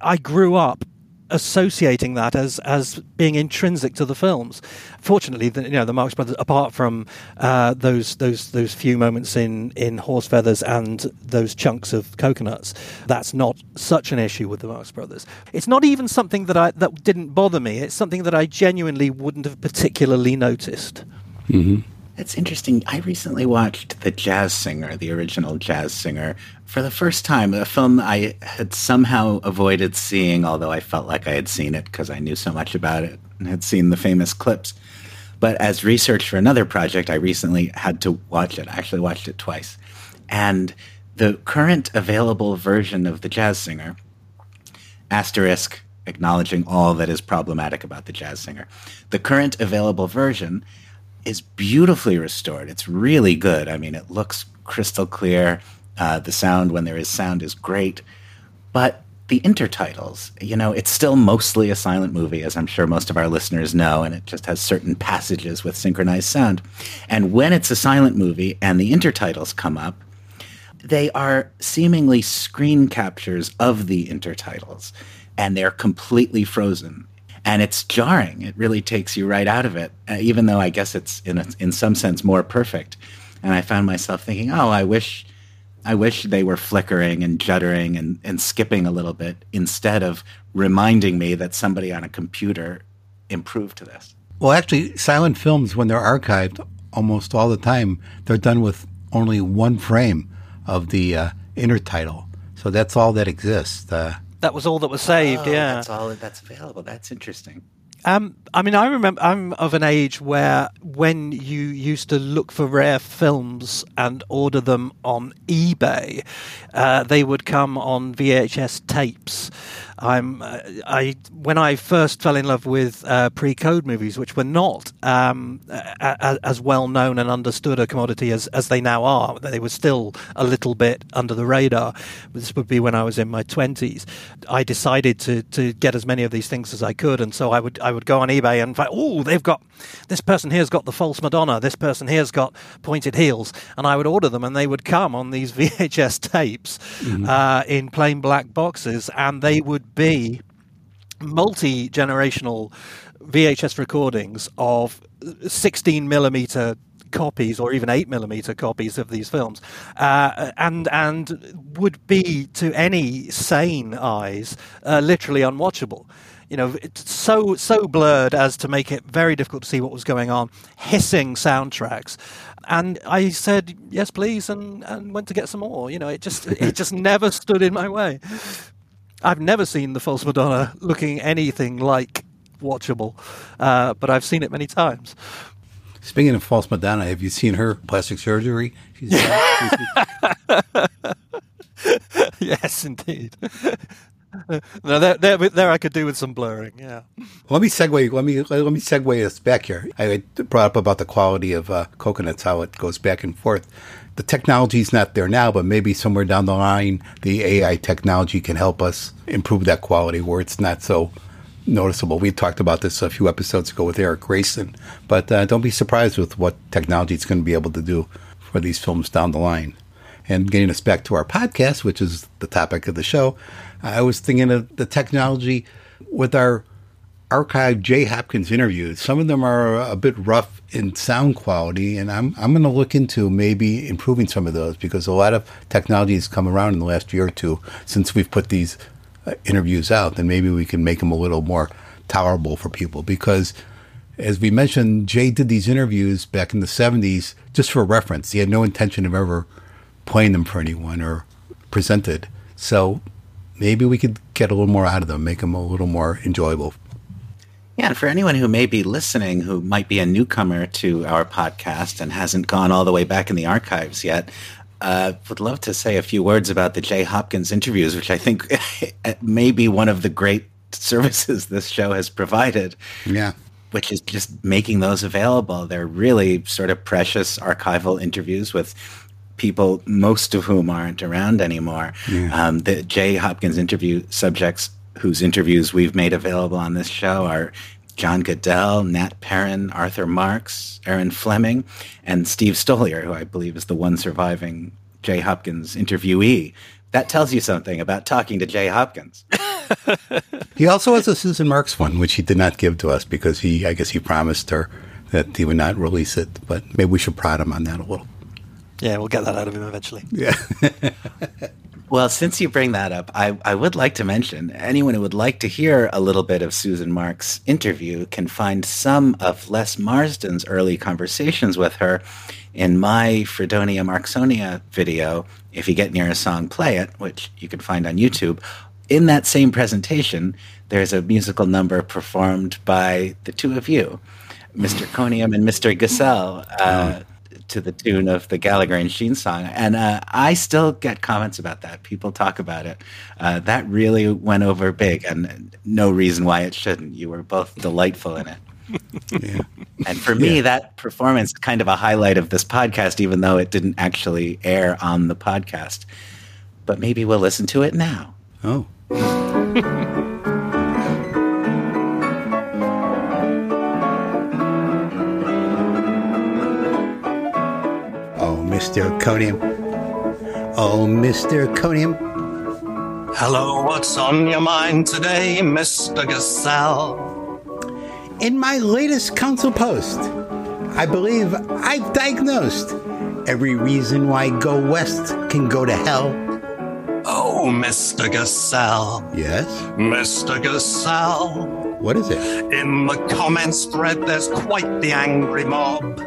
I grew up associating that as as being intrinsic to the films. Fortunately, the, you know the Marx Brothers, apart from uh, those those those few moments in in horse feathers and those chunks of coconuts, that's not such an issue with the Marx Brothers. It's not even something that I that didn't bother me. It's something that I genuinely wouldn't have particularly noticed. Mm-hmm. It's interesting. I recently watched The Jazz Singer, the original Jazz Singer, for the first time. A film I had somehow avoided seeing, although I felt like I had seen it because I knew so much about it and had seen the famous clips. But as research for another project, I recently had to watch it. I actually watched it twice. And the current available version of The Jazz Singer, asterisk, acknowledging all that is problematic about The Jazz Singer, the current available version is beautifully restored. It's really good. I mean, it looks crystal clear. Uh, the sound, when there is sound, is great. But the intertitles, you know, it's still mostly a silent movie, as I'm sure most of our listeners know, and it just has certain passages with synchronized sound. And when it's a silent movie and the intertitles come up, they are seemingly screen captures of the intertitles, and they're completely frozen and it's jarring. It really takes you right out of it, uh, even though I guess it's in a, in some sense more perfect. And I found myself thinking, oh, I wish, I wish they were flickering and juddering and, and skipping a little bit instead of reminding me that somebody on a computer improved to this. Well, actually, silent films, when they're archived, almost all the time, they're done with only one frame of the uh, intertitle. So that's all that exists. Uh, that was all that was saved. Oh, yeah, that's all that's available. That's interesting. Um, I mean, I remember I'm of an age where when you used to look for rare films and order them on eBay, uh, they would come on VHS tapes. I'm uh, I when I first fell in love with uh, pre-code movies, which were not um, a, a, as well known and understood a commodity as, as they now are. They were still a little bit under the radar. This would be when I was in my twenties. I decided to to get as many of these things as I could, and so I would I would go on eBay and find, oh, they've got this person here's got the false Madonna, this person here's got pointed heels, and I would order them, and they would come on these <laughs> VHS tapes mm-hmm. uh, in plain black boxes, and they would be multi generational VHS recordings of 16 millimeter copies or even 8 millimeter copies of these films. Uh, and and would be to any sane eyes uh, literally unwatchable. You know so so blurred as to make it very difficult to see what was going on hissing soundtracks. And I said yes please and and went to get some more. You know it just it just <laughs> never stood in my way I've never seen the false Madonna looking anything like watchable, uh, but I've seen it many times. Speaking of false Madonna, have you seen her plastic surgery? <laughs> yes, indeed. no, there, there, there, I could do with some blurring. Yeah. Let me segue. Let me let me segue us back here. I brought up about the quality of uh, coconuts, how it goes back and forth the technology's not there now, but maybe somewhere down the line, the AI technology can help us improve that quality where it's not so noticeable. We talked about this a few episodes ago with Eric Grayson, but uh, don't be surprised with what technology is going to be able to do for these films down the line. And getting us back to our podcast, which is the topic of the show, I was thinking of the technology with our archived Jay Hopkins interviews. Some of them are a bit rough in sound quality, and I'm I'm going to look into maybe improving some of those because a lot of technology has come around in the last year or two since we've put these uh, interviews out. Then maybe we can make them a little more tolerable for people because. As we mentioned, Jay did these interviews back in the 70s just for reference. He had no intention of ever playing them for anyone or presented. So maybe we could get a little more out of them, make them a little more enjoyable. Yeah, and for anyone who may be listening who might be a newcomer to our podcast and hasn't gone all the way back in the archives yet, uh, would love to say a few words about the Jay Hopkins interviews, which I think <laughs> may be one of the great services this show has provided. Yeah. Which is just making those available. They're really sort of precious archival interviews with people, most of whom aren't around anymore. Yeah. Um, the Jay Hopkins interview subjects whose interviews we've made available on this show are John Goodell, Nat Perrin, Arthur Marx, Erin Fleming, and Steve Stoliar, who I believe is the one surviving Jay Hopkins interviewee. That tells you something about talking to Jay Hopkins. <laughs> he also has a Susan Marx one, which he did not give to us because he, I guess, he promised her that he would not release it. But maybe we should prod him on that a little. Yeah, we'll get that out of him eventually. Yeah. <laughs> Well, since you bring that up, I, I would like to mention anyone who would like to hear a little bit of Susan Marx' interview can find some of Les Marsden's early conversations with her in my Freedonia Marxonia video. If you get near a song, play it, which you can find on YouTube. In that same presentation, there's a musical number performed by the two of you, Mr. Coniam and Mr. Gassel. Uh, to the tune of the Gallagher and Shean song. And uh, I still get comments about that. People talk about it. Uh, that really went over big, and no reason why it shouldn't. You were both delightful in it. <laughs> yeah. And for me, yeah. that performance kind of a highlight of this podcast, even though it didn't actually air on the podcast. But maybe we'll listen to it now. Oh. <laughs> Mr. Coniam. Oh, Mr. Coniam. Hello, what's on your mind today, Mr. Gassel? In my latest council post, I believe I've diagnosed every reason why Go West can go to hell. Oh, Mr. Gassel. Yes? Mr. Gassel. What is it? In the comments thread, there's quite the angry mob.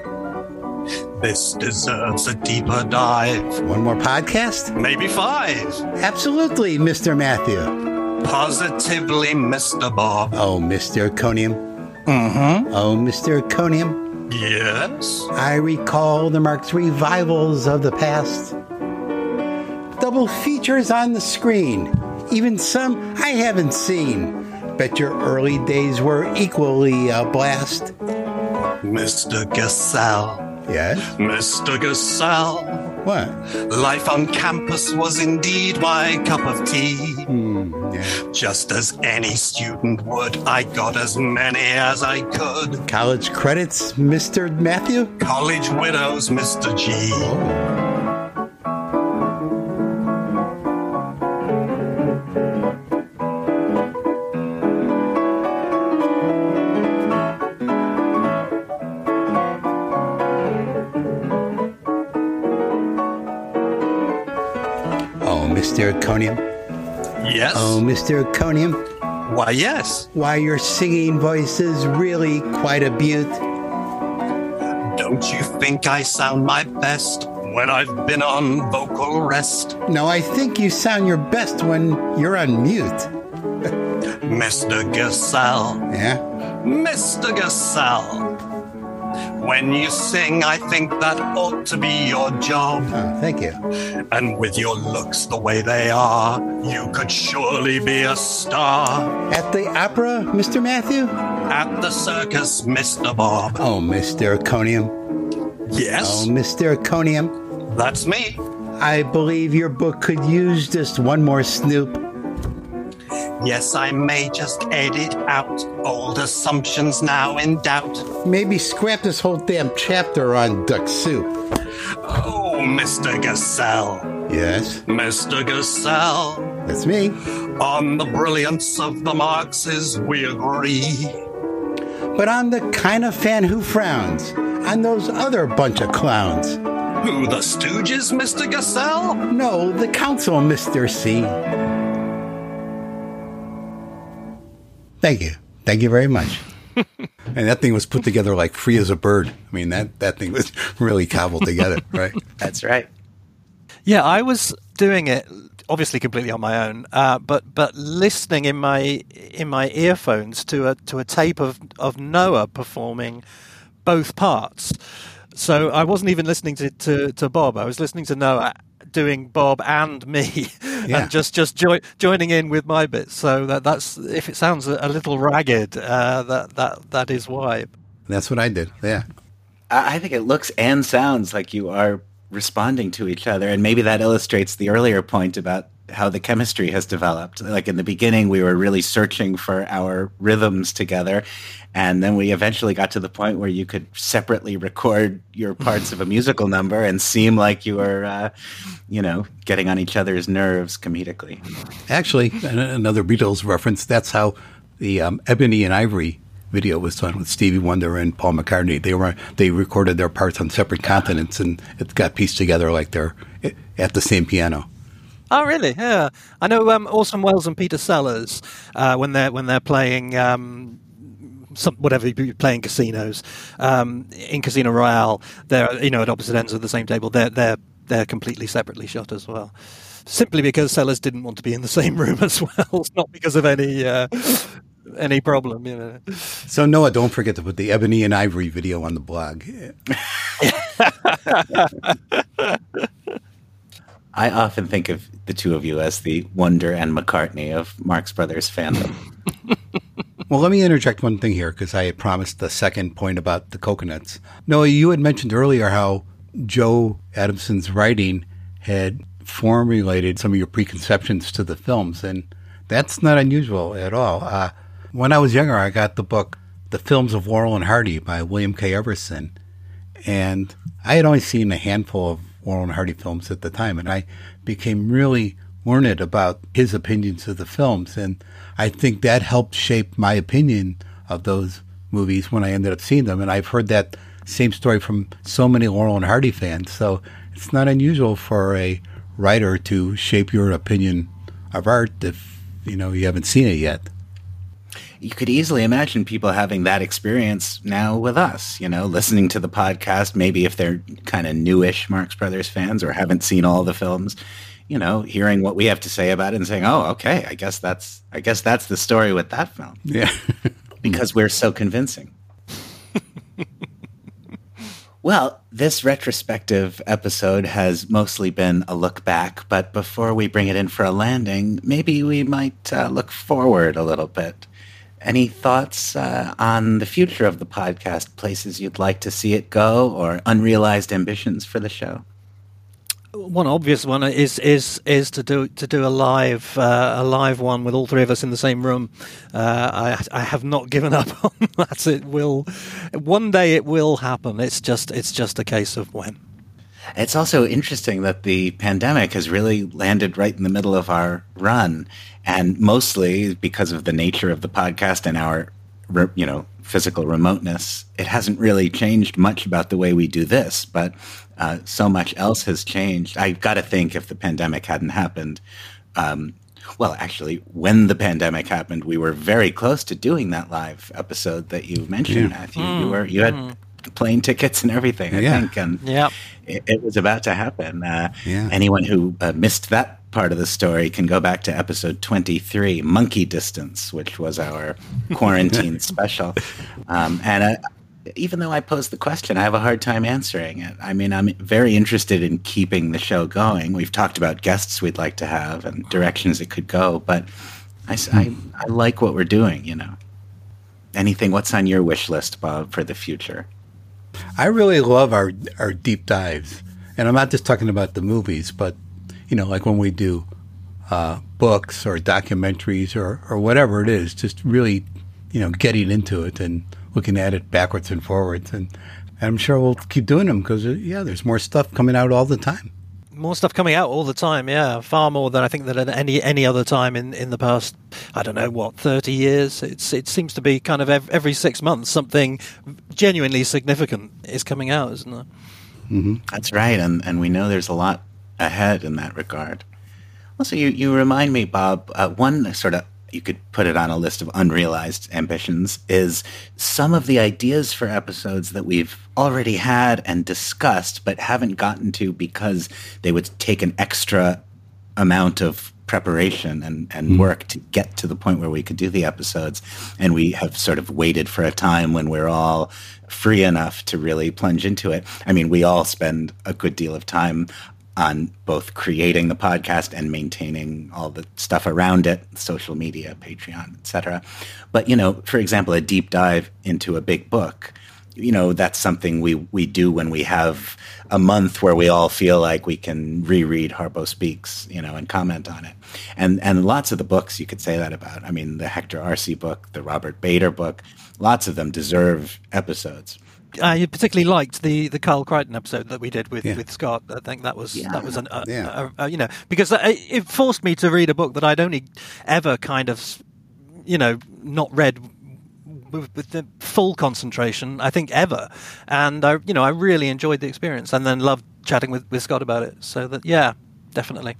This deserves a deeper dive. One more podcast? Maybe five. Absolutely, Mr. Matthew. Positively, Mr. Bob. Oh, Mr. Coniam. Mm-hmm. Oh, Mr. Coniam. Yes. I recall the Marx revivals of the past. Double features on the screen. Even some I haven't seen. Bet your early days were equally a blast. Mr. Gassel. Yes? Mr. Gassel. What? Life on campus was indeed my cup of tea. Hmm, yeah. Just as any student would, I got as many as I could. College credits, Mr. Matthew? College widows, Mr. G. Oh. Mr. Coniam? Yes. Oh, Mr. Coniam? Why, yes. Why, your singing voice is really quite a beaut. Don't you think I sound my best when I've been on vocal rest? No, I think you sound your best when you're on mute. <laughs> Mr. Gassel. Yeah? Mr. Gassel. When you sing, I think that ought to be your job. Oh, thank you. And with your looks the way they are, you could surely be a star. At the opera, Mr. Matthew? At the circus, Mr. Bob. Oh, Mr. Coniam. Yes? Oh, Mr. Coniam. That's me. I believe your book could use just one more snoop. Yes, I may just edit out old assumptions now in doubt. Maybe scrap this whole damn chapter on duck soup. Oh, Mr. Gassel. Yes, Mr. Gassel. that's me. On the brilliance of the Marxes, we agree. But I'm the kind of fan who frowns on those other bunch of clowns. Who, the Stooges, Mr. Gassel? No, the council, Mr. C. Thank you. Thank you very much. <laughs> and that thing was put together like free as a bird. I mean, that, that thing was <laughs> really cobbled together, <laughs> right? That's right. Yeah, I was doing it obviously completely on my own, uh, but but listening in my in my earphones to a to a tape of of Noah performing both parts. So I wasn't even listening to, to, to Bob. I was listening to Noah doing Bob and me, <laughs> Yeah. and just just jo- joining in with my bits. So that that's if it sounds a, a little ragged, uh, that that that is why. That's what I did. Yeah. I I think it looks and sounds like you are responding to each other. And maybe that illustrates the earlier point about how the chemistry has developed. Like in the beginning, we were really searching for our rhythms together. And then we eventually got to the point where you could separately record your parts of a musical number and seem like you were, uh, you know, getting on each other's nerves comedically. Actually, another Beatles reference. That's how the um, Ebony and Ivory video was done with Stevie Wonder and Paul McCartney. They were they recorded their parts on separate continents, and it got pieced together like they're eh, at the same piano. Oh, really? Yeah, I know. Um, Orson Welles and Peter Sellers uh, when they're when they're playing um, some whatever you be playing casinos um, in Casino Royale, they're you know at opposite ends of the same table. They're they're they're completely separately shot as well. Simply because Sellers didn't want to be in the <laughs> same room as well, not because of any uh, any problem, you know. So Noah, don't forget to put the Ebony and Ivory video on the blog. <laughs> I often think of the two of you as the Wonder and McCartney of Marx Brothers fandom. <laughs> Well, let me interject one thing here because I had promised the second point about the coconuts. Noah, you had mentioned earlier how Joe Adamson's writing had formulated some of your preconceptions to the films, and that's not unusual at all. Uh, when I was younger, I got the book The Films of Laurel and Hardy by William K. Everson, and I had only seen a handful of And Hardy films at the time, and I became really learned about his opinions of the films, and I think that helped shape my opinion of those movies when I ended up seeing them. And I've heard that same story from so many Laurel and Hardy fans, so it's not unusual for a writer to shape your opinion of art if you know you haven't seen it yet. You could easily imagine people having that experience now with us, you know, listening to the podcast, maybe if they're kind of newish Marx Brothers fans or haven't seen all the films, you know, hearing what we have to say about it and saying, "Oh, okay, I guess that's I guess that's the story with that film." Yeah. <laughs> because we're so convincing. <laughs> well, this retrospective episode has mostly been a look back, but before we bring it in for a landing, maybe we might uh, look forward a little bit. Any thoughts uh, on the future of the podcast, places you'd like to see it go, or unrealized ambitions for the show? One obvious one is is is to do to do a live uh, a live one with all three of us in the same room. Uh, I I have not given <laughs> up on that. It will one day it will happen. It's just it's just a case of when. It's also interesting that the pandemic has really landed right in the middle of our run, and mostly because of the nature of the podcast and our, you know, physical remoteness. It hasn't really changed much about the way we do this, but uh, so much else has changed. I've got to think if the pandemic hadn't happened, um, well, actually, when the pandemic happened, we were very close to doing that live episode that you mentioned, Yeah. Matthew. You were you had plane tickets and everything, I Yeah. think, and Yeah. it, it was about to happen. Uh, Yeah. Anyone who uh, missed that part of the story can go back to episode 23, Monkey Distance, which was our <laughs> quarantine special. Um, and uh, even though I posed the question, I have a hard time answering it. I mean, I'm very interested in keeping the show going. We've talked about guests we'd like to have and directions it could go, but I like what we're doing, you know. Anything, what's on your wish list, Bob, for the future? I really love our our deep dives, and I'm not just talking about the movies, but you know, like when we do uh, books or documentaries or, or whatever it is, just really, you know, getting into it and looking at it backwards and forwards. And, and I'm sure we'll keep doing them because, uh, yeah, there's more stuff coming out all the time. More stuff coming out all the time, yeah, far more than I think that at any any other time in, in the past. I don't know what thirty years. It's it seems to be kind of every six months something genuinely significant is coming out, isn't it? Mm-hmm. That's right, and and we know there's a lot ahead in that regard. Also, you you remind me, Bob. Uh, one sort of you could put it on a list of unrealized ambitions is some of the ideas for episodes that we've already had and discussed but haven't gotten to because they would take an extra amount of preparation and, and mm. work to get to the point where we could do the episodes. And we have sort of waited for a time when we're all free enough to really plunge into it. I mean, we all spend a good deal of time on both creating the podcast and maintaining all the stuff around it, social media, Patreon, etc. But you know, for example, a deep dive into a big book, you know, that's something we we do when we have a month where we all feel like we can reread Harpo Speaks, you know, and comment on it. And and lots of the books you could say that about. I mean, the Hector Arce book, the Robert Bader book, lots of them deserve episodes. I particularly liked the the Kyle Crichton episode that we did with, yeah. with Scott. I think that was yeah. that was an uh, yeah. uh, uh, you know because it forced me to read a book that I'd only ever kind of you know not read with, with, the full concentration I think ever, and I you know I really enjoyed the experience and then loved chatting with, with Scott about it. So that yeah, definitely.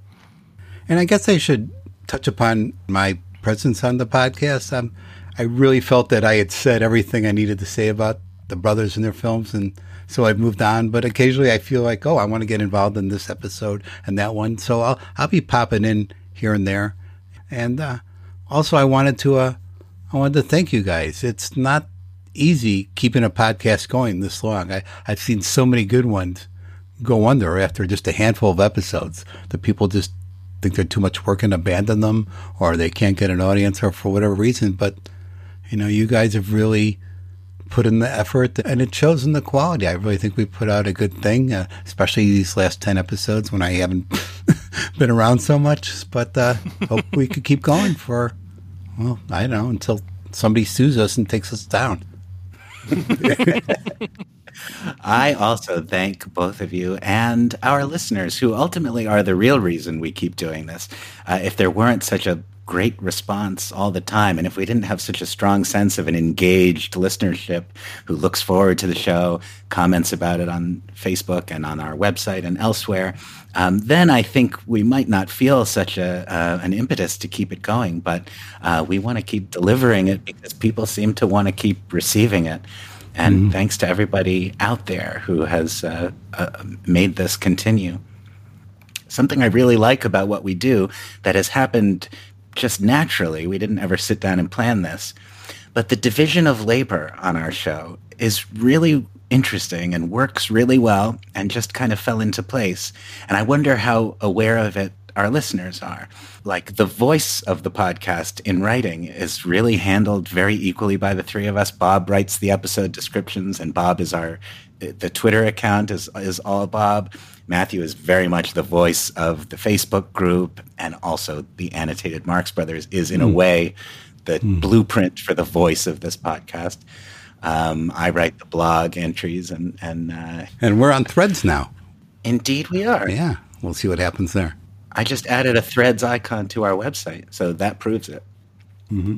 And I guess I should touch upon my presence on the podcast. Um, I really felt that I had said everything I needed to say about the brothers in their films, and so I've moved on. But occasionally, I feel like, oh, I want to get involved in this episode and that one. So I'll I'll be popping in here and there, and uh, also I wanted to uh, I wanted to thank you guys. It's not easy keeping a podcast going this long. I I've seen so many good ones go under after just a handful of episodes. The people just think they're too much work and abandon them, or they can't get an audience, or for whatever reason. But you know, you guys have really put in the effort and it shows in the quality. I really think we put out a good thing, uh, especially these last 10 episodes when I haven't <laughs> been around so much. But uh, hope we could keep going for, well, I don't know, until somebody sues us and takes us down. <laughs> I also thank both of you and our listeners, who ultimately are the real reason we keep doing this. Uh, if there weren't such a great response all the time. And if we didn't have such a strong sense of an engaged listenership who looks forward to the show, comments about it on Facebook and on our website and elsewhere, um, then I think we might not feel such a uh, an impetus to keep it going. But uh, we want to keep delivering it because people seem to want to keep receiving it. And mm-hmm. thanks to everybody out there who has uh, uh made this continue something I really like about what we do that has happened just naturally. We didn't ever sit down and plan this. But the division of labor on our show is really interesting and works really well and just kind of fell into place. And I wonder how aware of it our listeners are. Like the voice of the podcast in writing is really handled very equally by the three of us. Bob writes the episode descriptions and Bob is our the Twitter account is is all Bob. Matthew is very much the voice of the Facebook group, and also the annotated Marx Brothers is, in mm. a hmm. way, the mm. blueprint for the voice of this podcast. Um, I write the blog entries, and and uh, and we're on Threads now. Indeed, we are. Yeah, we'll see what happens there. I just added a Threads icon to our website, so that proves it. Mm-hmm.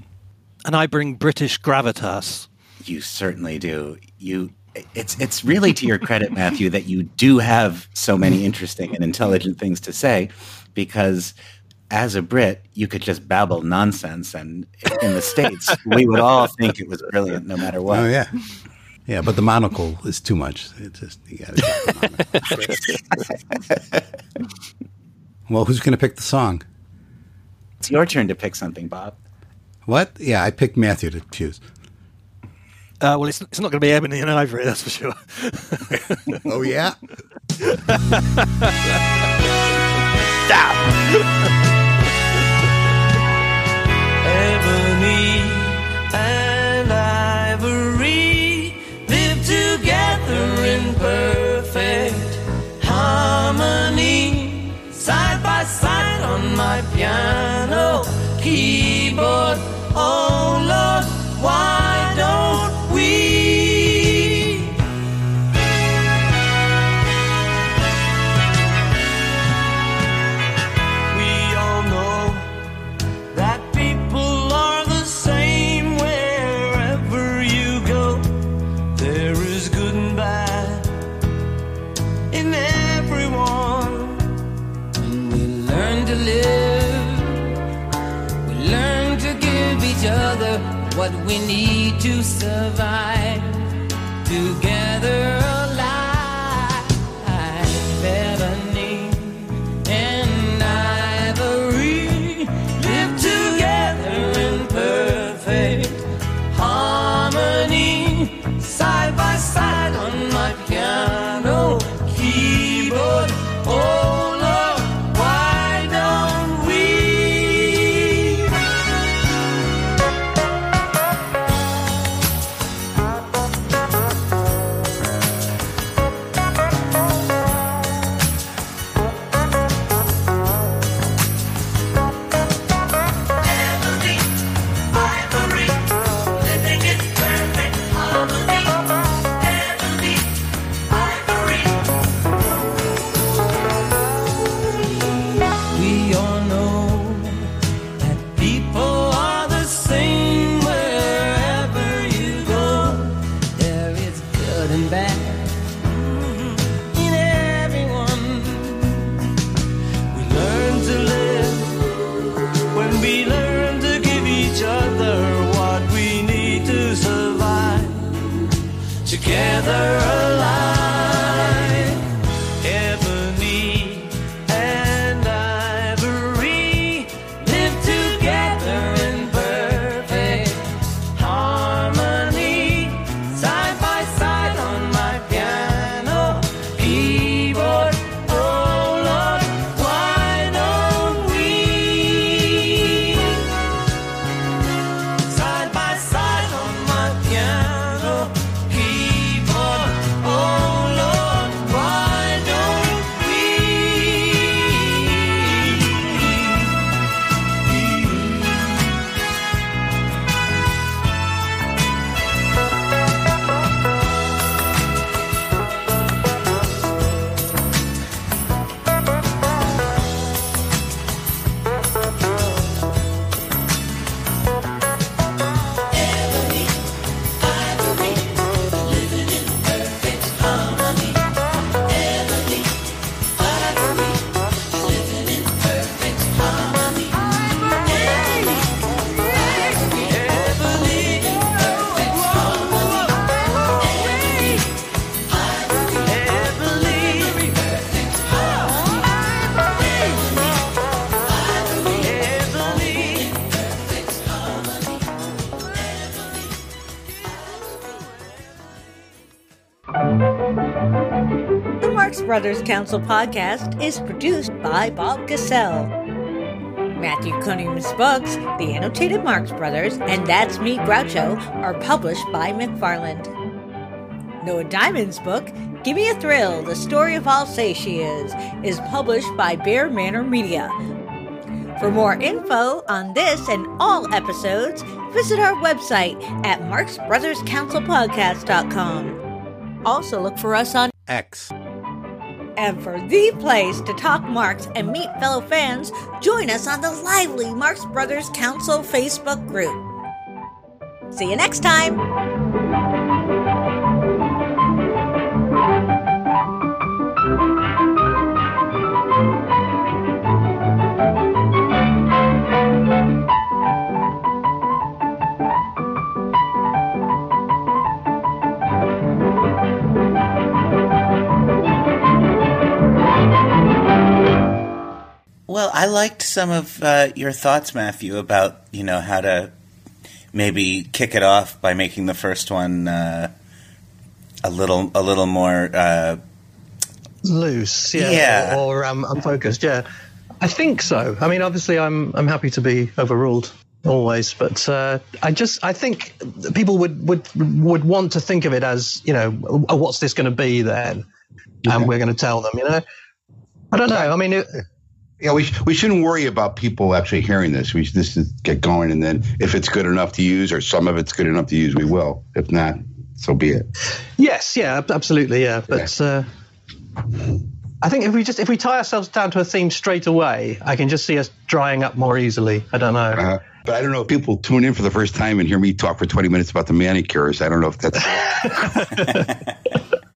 And I bring British gravitas. You certainly do. You it's it's really to your credit, <laughs> Matthew, that you do have so many interesting and intelligent things to say, because as a Brit, you could just babble nonsense, and in the states, we would all think it was brilliant, no matter what. Oh yeah, yeah, but the monocle is too much. It just you got to. well, who's going to pick the song? It's your turn to pick something, Bob. What? Yeah, I picked Matthew to choose. Uh, well, it's, it's not going to be ebony and ivory, that's for sure. <laughs> oh, yeah? Stop! ebony and ivory live together in perfect harmony, side by side on my piano. but oh Lord, why what we need to survive. Together Brothers Council podcast is produced by Bob Gassel. Matthew Coniam's books, The Annotated Marx Brothers, and That's Me Groucho, are published by McFarland. Noah Diamond's book, Give Me a Thrill, The Story of Alsatia, is published by Bear Manor Media. For more info on this and all episodes, visit our website at marxbrotherscouncilpodcast.com. Also look for us on X. And for the place to talk Marx and meet fellow fans, join us on the lively Marx Brothers Council Facebook group. See you next time. Well, I liked some of uh, your thoughts, Matthew, about you know how to maybe kick it off by making the first one uh, a little a little more uh, loose, yeah, Yeah. or, or um, unfocused. Yeah, I think so. I mean, obviously, I'm I'm happy to be overruled always, but uh, I just I think people would would would want to think of it as you know, what's this going to be then, and we're going to tell them. You know, I don't know. I mean. It, Yeah, we, sh- we shouldn't worry about people actually hearing this. We should just get going, and then if it's good enough to use, or some of it's good enough to use, we will. If not, so be it. Yes, yeah, absolutely, yeah. But uh, I think if we just if we tie ourselves down to a theme straight away, I can just see us drying up more easily. I don't know. Uh, but I don't know if people tune in for the first time and hear me talk for 20 minutes about the manicures. I don't know if that's. <laughs>